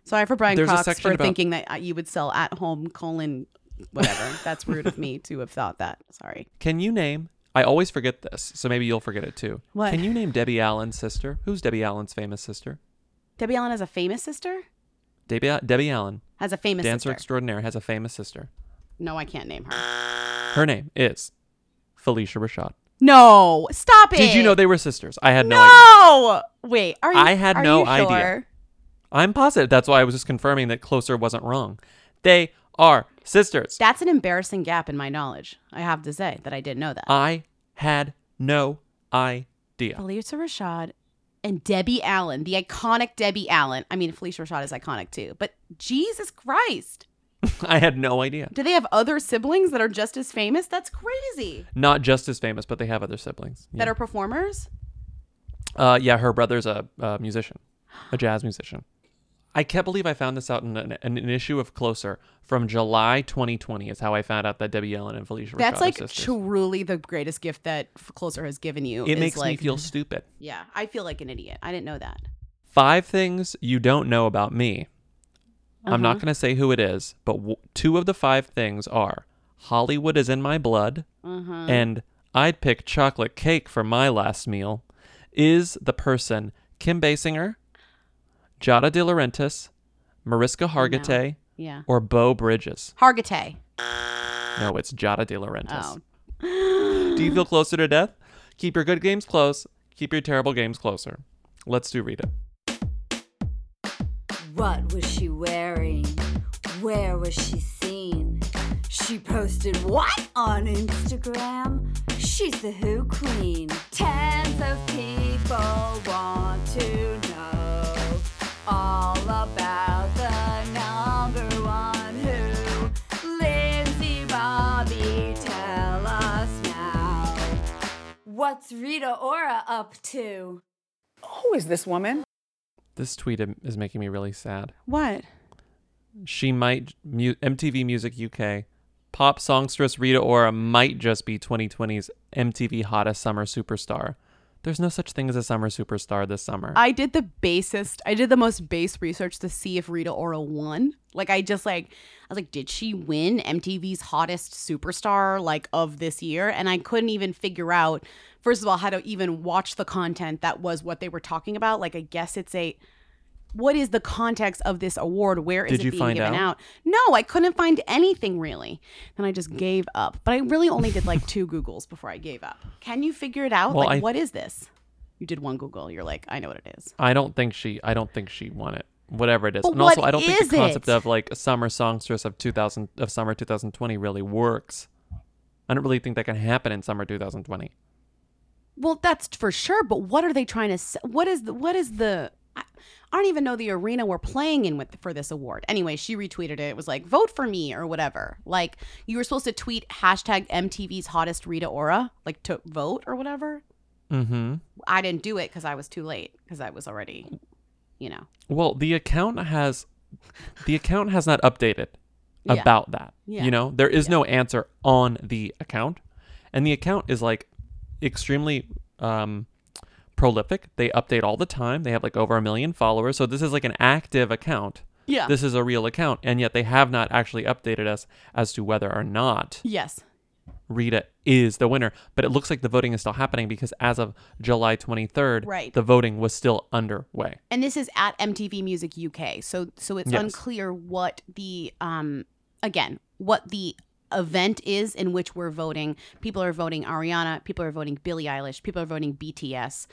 Sorry for Brian There's a Cox for about- thinking that uh, you would sell at home colon whatever. That's rude of me to have thought that. Sorry. Can you name, I always forget this, so maybe you'll forget it too. What? Can you name Debbie Allen's sister? Who's Debbie Allen's famous sister? Debbie Allen has a famous sister. Debbie, Debbie Allen, Has a famous dancer sister. extraordinaire, has a famous sister. no, I can't name her. Her name is Phylicia Rashad. No, stop it. Did you know they were sisters? I had no, idea. No. Wait. Are you? I had are no you idea. I'm positive. That's why I was just confirming that Closer wasn't wrong. They are sisters. That's an embarrassing gap in my knowledge. I have to say that I didn't know that. I had no idea. Phylicia Rashad and Debbie Allen, the iconic Debbie Allen. I mean, Phylicia Rashad is iconic too, but Jesus Christ. I had no idea. Do they have other siblings that are just as famous? That's crazy. Not just as famous, but they have other siblings. That are performers? Uh, yeah, her brother's a, a musician, a jazz musician. I can't believe I found this out in an, in an issue of Closer from July 2020. Is how I found out that Debbie Allen and Phylicia Rashad That's like sisters. truly the greatest gift that Closer has given you. It makes me feel stupid. Yeah, I feel like an idiot. I didn't know that. Five things you don't know about me. I'm not Uh-huh. going to say who it is, but w- two of the five things are Hollywood is in my blood Uh-huh. and I'd pick chocolate cake for my last meal. Is the person Kim Basinger, Giada De Laurentiis, Mariska Hargitay, Yeah. or Beau Bridges? Hargitay. No, it's Giada De Laurentiis. Oh. Do you feel closer to death? Keep your good games close. Keep your terrible games closer. Let's do read it. What was she wearing? Where was she seen? She posted what on Instagram? She's the Who Queen. Tens of people want to know all about the number one Who. Lindsey Bobby, tell us now. What's Rita Ora up to? Who is this woman? This tweet is making me really sad. What? She might mu- MTV Music UK. Pop songstress Rita Ora might just be 2020's MTV hottest summer superstar. There's no such thing as a summer superstar this summer. I did the basest, I did the most base research to see if Rita Ora won. Like, I just like, I was like, did she win MTV's hottest superstar like of this year? And I couldn't even figure out, first of all, how to even watch the content that was what they were talking about. Like, I guess it's a, what is the context of this award? Where is Did it being given out? out? No, I couldn't find anything really. Then I just gave up. But I really only did like two Googles before I gave up. Can you figure it out? Well, like, I- what is this? You did one Google. You're like, I know what it is. I don't think she I don't think she won it. whatever it is. But and also, I don't think the concept it? of like a summer songstress of 2000 of summer 2020 really works. I don't really think that can happen in summer 2020. Well, that's for sure. But what are they trying to? what is the? What is the? I, I don't even know the arena we're playing in with for this award. Anyway, she retweeted it. It was like vote for me or whatever. Like you were supposed to tweet hashtag MTV's hottest Rita Ora, like to vote or whatever. Mm-hmm. I didn't do it because I was too late because I was already, you know. Well, the account has the account has not updated Yeah. about that. Yeah. You know, there is no answer on the account. And the account is like extremely um prolific. They update all the time. They have like over a million followers. So this is like an active account. Yeah. This is a real account and yet they have not actually updated us as to whether or not Yes. Rita is the winner, but it looks like the voting is still happening because as of July 23rd, Right. the voting was still underway. and this is at MTV Music UK. So so it's Yes. unclear what the um again what the event is in which we're voting. People are voting Ariana. People are voting Billie Eilish. People are voting BTS.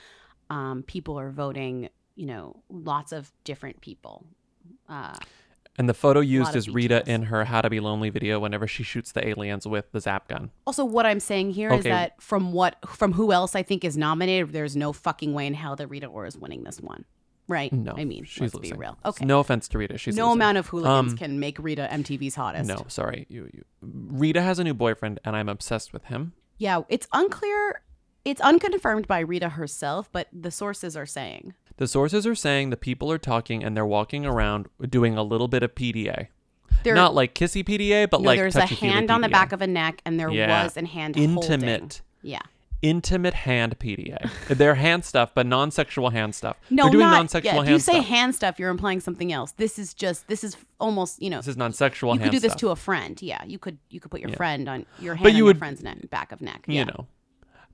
Um, people are voting you know lots of different people. Uh, And the photo used is Rita in her How to Be Lonely video whenever she shoots the aliens with the zap gun. also, what I'm saying here is Okay. that from what from who else I think is nominated, there's no fucking way in hell that Rita Ora is winning this one. Right? No, I mean, she's let's losing. be real. Okay. No offense to Rita, she's no losing. amount of hooligans Um, can make Rita MTV's hottest. No, sorry. You, you, Rita has a new boyfriend, and I'm obsessed with him. Yeah, it's unclear. It's unconfirmed by Rita herself, but the sources are saying. The sources are saying the people are talking and they're walking around doing a little bit of PDA. There- Not like kissy PDA, but no, like there's a hand on the back of a neck, and there Yeah. was a hand intimate. holding. Yeah. Intimate hand PDA. They're hand stuff, but non-sexual hand stuff. No, They're doing not, non-sexual yeah, if you say stuff. hand stuff, you're implying something else. This is just. This is almost. You know. This is non-sexual You could hand do this stuff. to a friend. Yeah, you could. You could put your Yeah. friend on your hand But on you your would- friend's neck, back of neck. you know.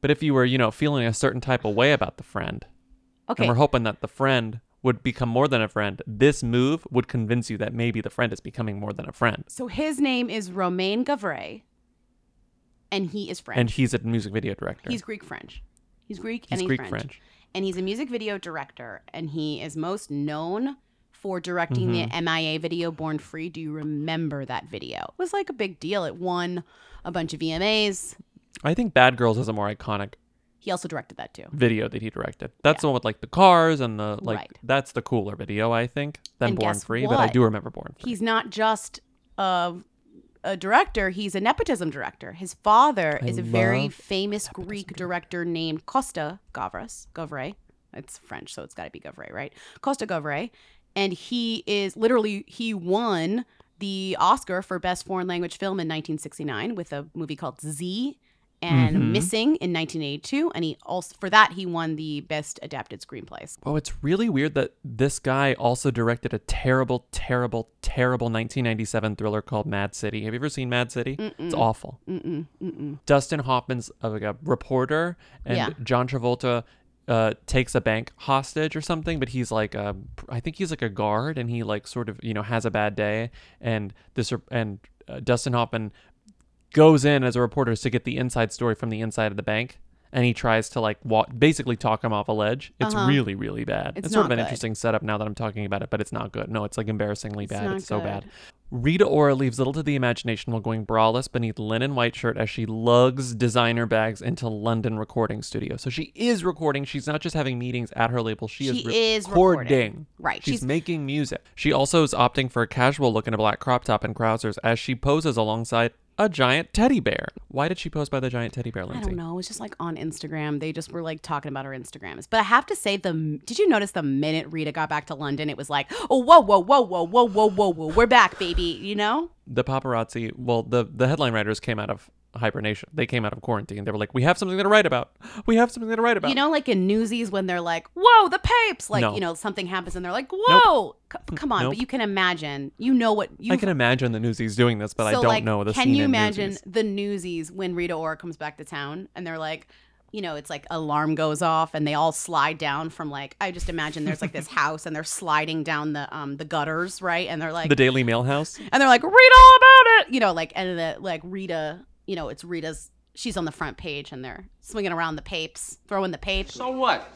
But if you were, you know, feeling a certain type of way about the friend, Okay. and we're hoping that the friend would become more than a friend, this move would convince you that maybe the friend is becoming more than a friend. So his name is Romain Gavray, and he is French. And he's a music video director. He's Greek French. He's Greek He's and he's Greek French. French. And he's a music video director, and he is most known for directing Mhm. the MIA video Born Free. Do you remember that video? It was like a big deal. It won a bunch of VMAs. I think Bad Girls is a more iconic He also directed that too. video that he directed. That's the one with like the cars and the like. Right. That's the cooler video, I think, than And Born Free. But I do remember Born Free. He's not just a, a director, he's a nepotism director. His father I is a very famous Greek director named Costa Gavras. Gavray. It's French, so it's got to be Gavray, right? Costa Gavray. And he is literally, he won the Oscar for Best Foreign Language Film in 1969 with a movie called Z and Mhm. Missing in 1982. And he also, for that, he won the Best Adapted Screenplays. Oh, it's really weird that this guy also directed a terrible, terrible, terrible 1997 thriller called Mad City. Have you ever seen Mad City? It's Mm-mm. awful. Mm-mm, mm-mm. Dustin Hoffman's uh, like a reporter, and Yeah. John Travolta uh, takes a bank hostage or something. But he's like, a, I think he's like a guard, and he like sort of you know has a bad day, and this and uh, Dustin Hoffman goes in as a reporter to get the inside story from the inside of the bank. And he tries to like walk, basically talk him off a ledge. It's Uh-huh. really, really bad. It's It's, sort of an good. interesting setup now that I'm talking about it, but it's not good. No, it's like embarrassingly It's bad. It's so bad. Rita Ora leaves little to the imagination while going braless beneath linen white shirt as she lugs designer bags into London recording studio. So she is recording. She's not just having meetings at her label. She, She is is recording. recording. Right, She's, she's- making music. She also is opting for a casual look in a black crop top and trousers as she poses alongside a giant teddy bear. Why did she pose by the giant teddy bear, I don't know. It was just like on Instagram. They just were like talking about her Instagrams. But I have to say, the did you notice the minute Rita got back to London, it was like, oh, whoa, whoa, whoa, whoa, whoa, whoa, whoa, whoa, we're back, baby. You know? the paparazzi well the the headline writers came out of hibernation they came out of quarantine they were like we have something to write about we have something to write about You know, like in Newsies when they're like, whoa, the papes. Like, No. you know, something happens and they're like, whoa. C- come on. Nope. But you can imagine, you know what you i can imagine the newsies doing this but i don't know the Can scene you in imagine Newsies. the Newsies when Rita Ora comes back to town and they're like, you know, it's like alarm goes off and they all slide down from like I just imagine there's like this house and they're sliding down the um the gutters, right? And they're like the daily mail house and they're like, read all about it, you know, like and the like Rita, you know, it's Rita's she's on the front page and they're swinging around the papes, throwing the papes. So what?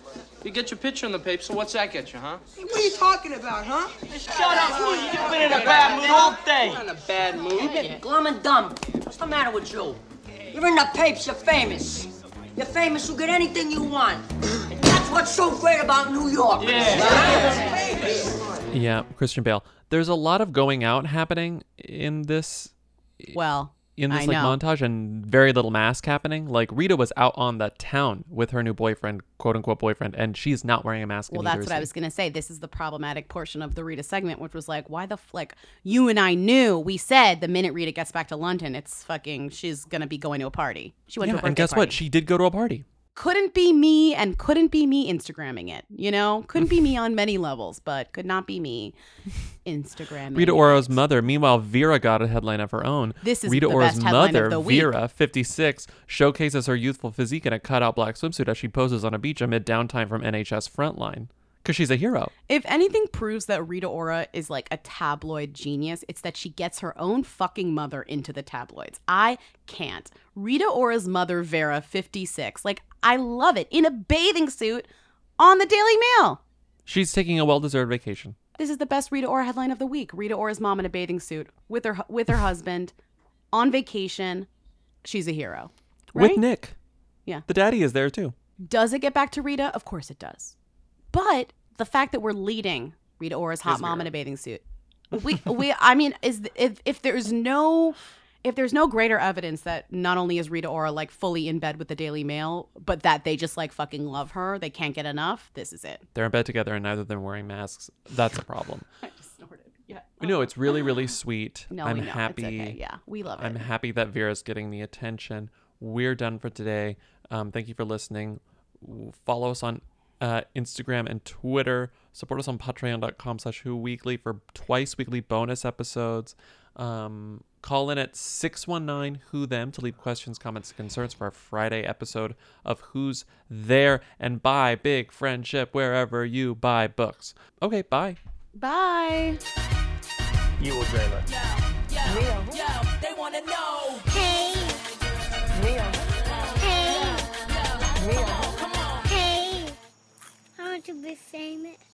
You get your picture in the paper, so what's that get you, huh? Hey, what are you talking about, huh? Shut up, Louie. You've been in a bad mood all day. I'm in a bad mood. You've been glum and dumb. What's the matter with you? You're in the papes. you're famous. You're famous, you get anything you want. And that's what's so great about New York. Yeah. Yeah, Christian Bale. There's a lot of going out happening in this Well, in this I like know. montage and very little mask happening. Like Rita was out on the town with her new boyfriend, quote unquote boyfriend, and she's not wearing a mask. Well, that's what I was gonna say. This is the problematic portion of the Rita segment, which was like, why the f- like you and I knew we said the minute Rita gets back to London, it's fucking she's gonna be going to a party. She went Yeah, to a and guess party. what? She did go to a party. Couldn't be me and couldn't be me Instagramming it. You know, couldn't be me on many levels, but could not be me Instagramming. Rita it. Ora's mother. Meanwhile, Vera got a headline of her own. This is Rita Ora's best headline of mother. Vera, 56, showcases her youthful physique in a cutout black swimsuit as she poses on a beach amid downtime from NHS Frontline. Because she's a hero. If anything proves that Rita Ora is like a tabloid genius, it's that she gets her own fucking mother into the tabloids. I can't. Rita Ora's mother, Vera, 56. Like, I love it. In a bathing suit on the Daily Mail. She's taking a well-deserved vacation. This is the best Rita Ora headline of the week. Rita Ora's mom in a bathing suit with her with her husband on vacation. She's a hero. Right? With Nick. Yeah. The daddy is there too. Does it get back to Rita? Of course it does. But the fact that we're leading Rita Ora's hot Is mom Vera. in a bathing suit, we we I mean, is if if there's no if there's no greater evidence that not only is Rita Ora like fully in bed with the Daily Mail, but that they just like fucking love her, they can't get enough. This is it. They're in bed together and neither of them wearing masks. That's a problem. I just snorted. Yeah. No, it's really, really sweet. No, I'm we know. It's happy. okay. Yeah, we love it. I'm happy that Vera's getting the attention. We're done for today. Um, thank you for listening. Follow us on uh, Instagram and Twitter. Support us on patreon.com slash who weekly for twice weekly bonus episodes. Um, call in at 619 Who Them to leave questions, comments, and concerns for our Friday episode of Who's There and buy Big Friendship wherever you buy books. Okay, bye. Bye. You will dream it. They want to know. Hey. Hey. Hey. I want to be famous.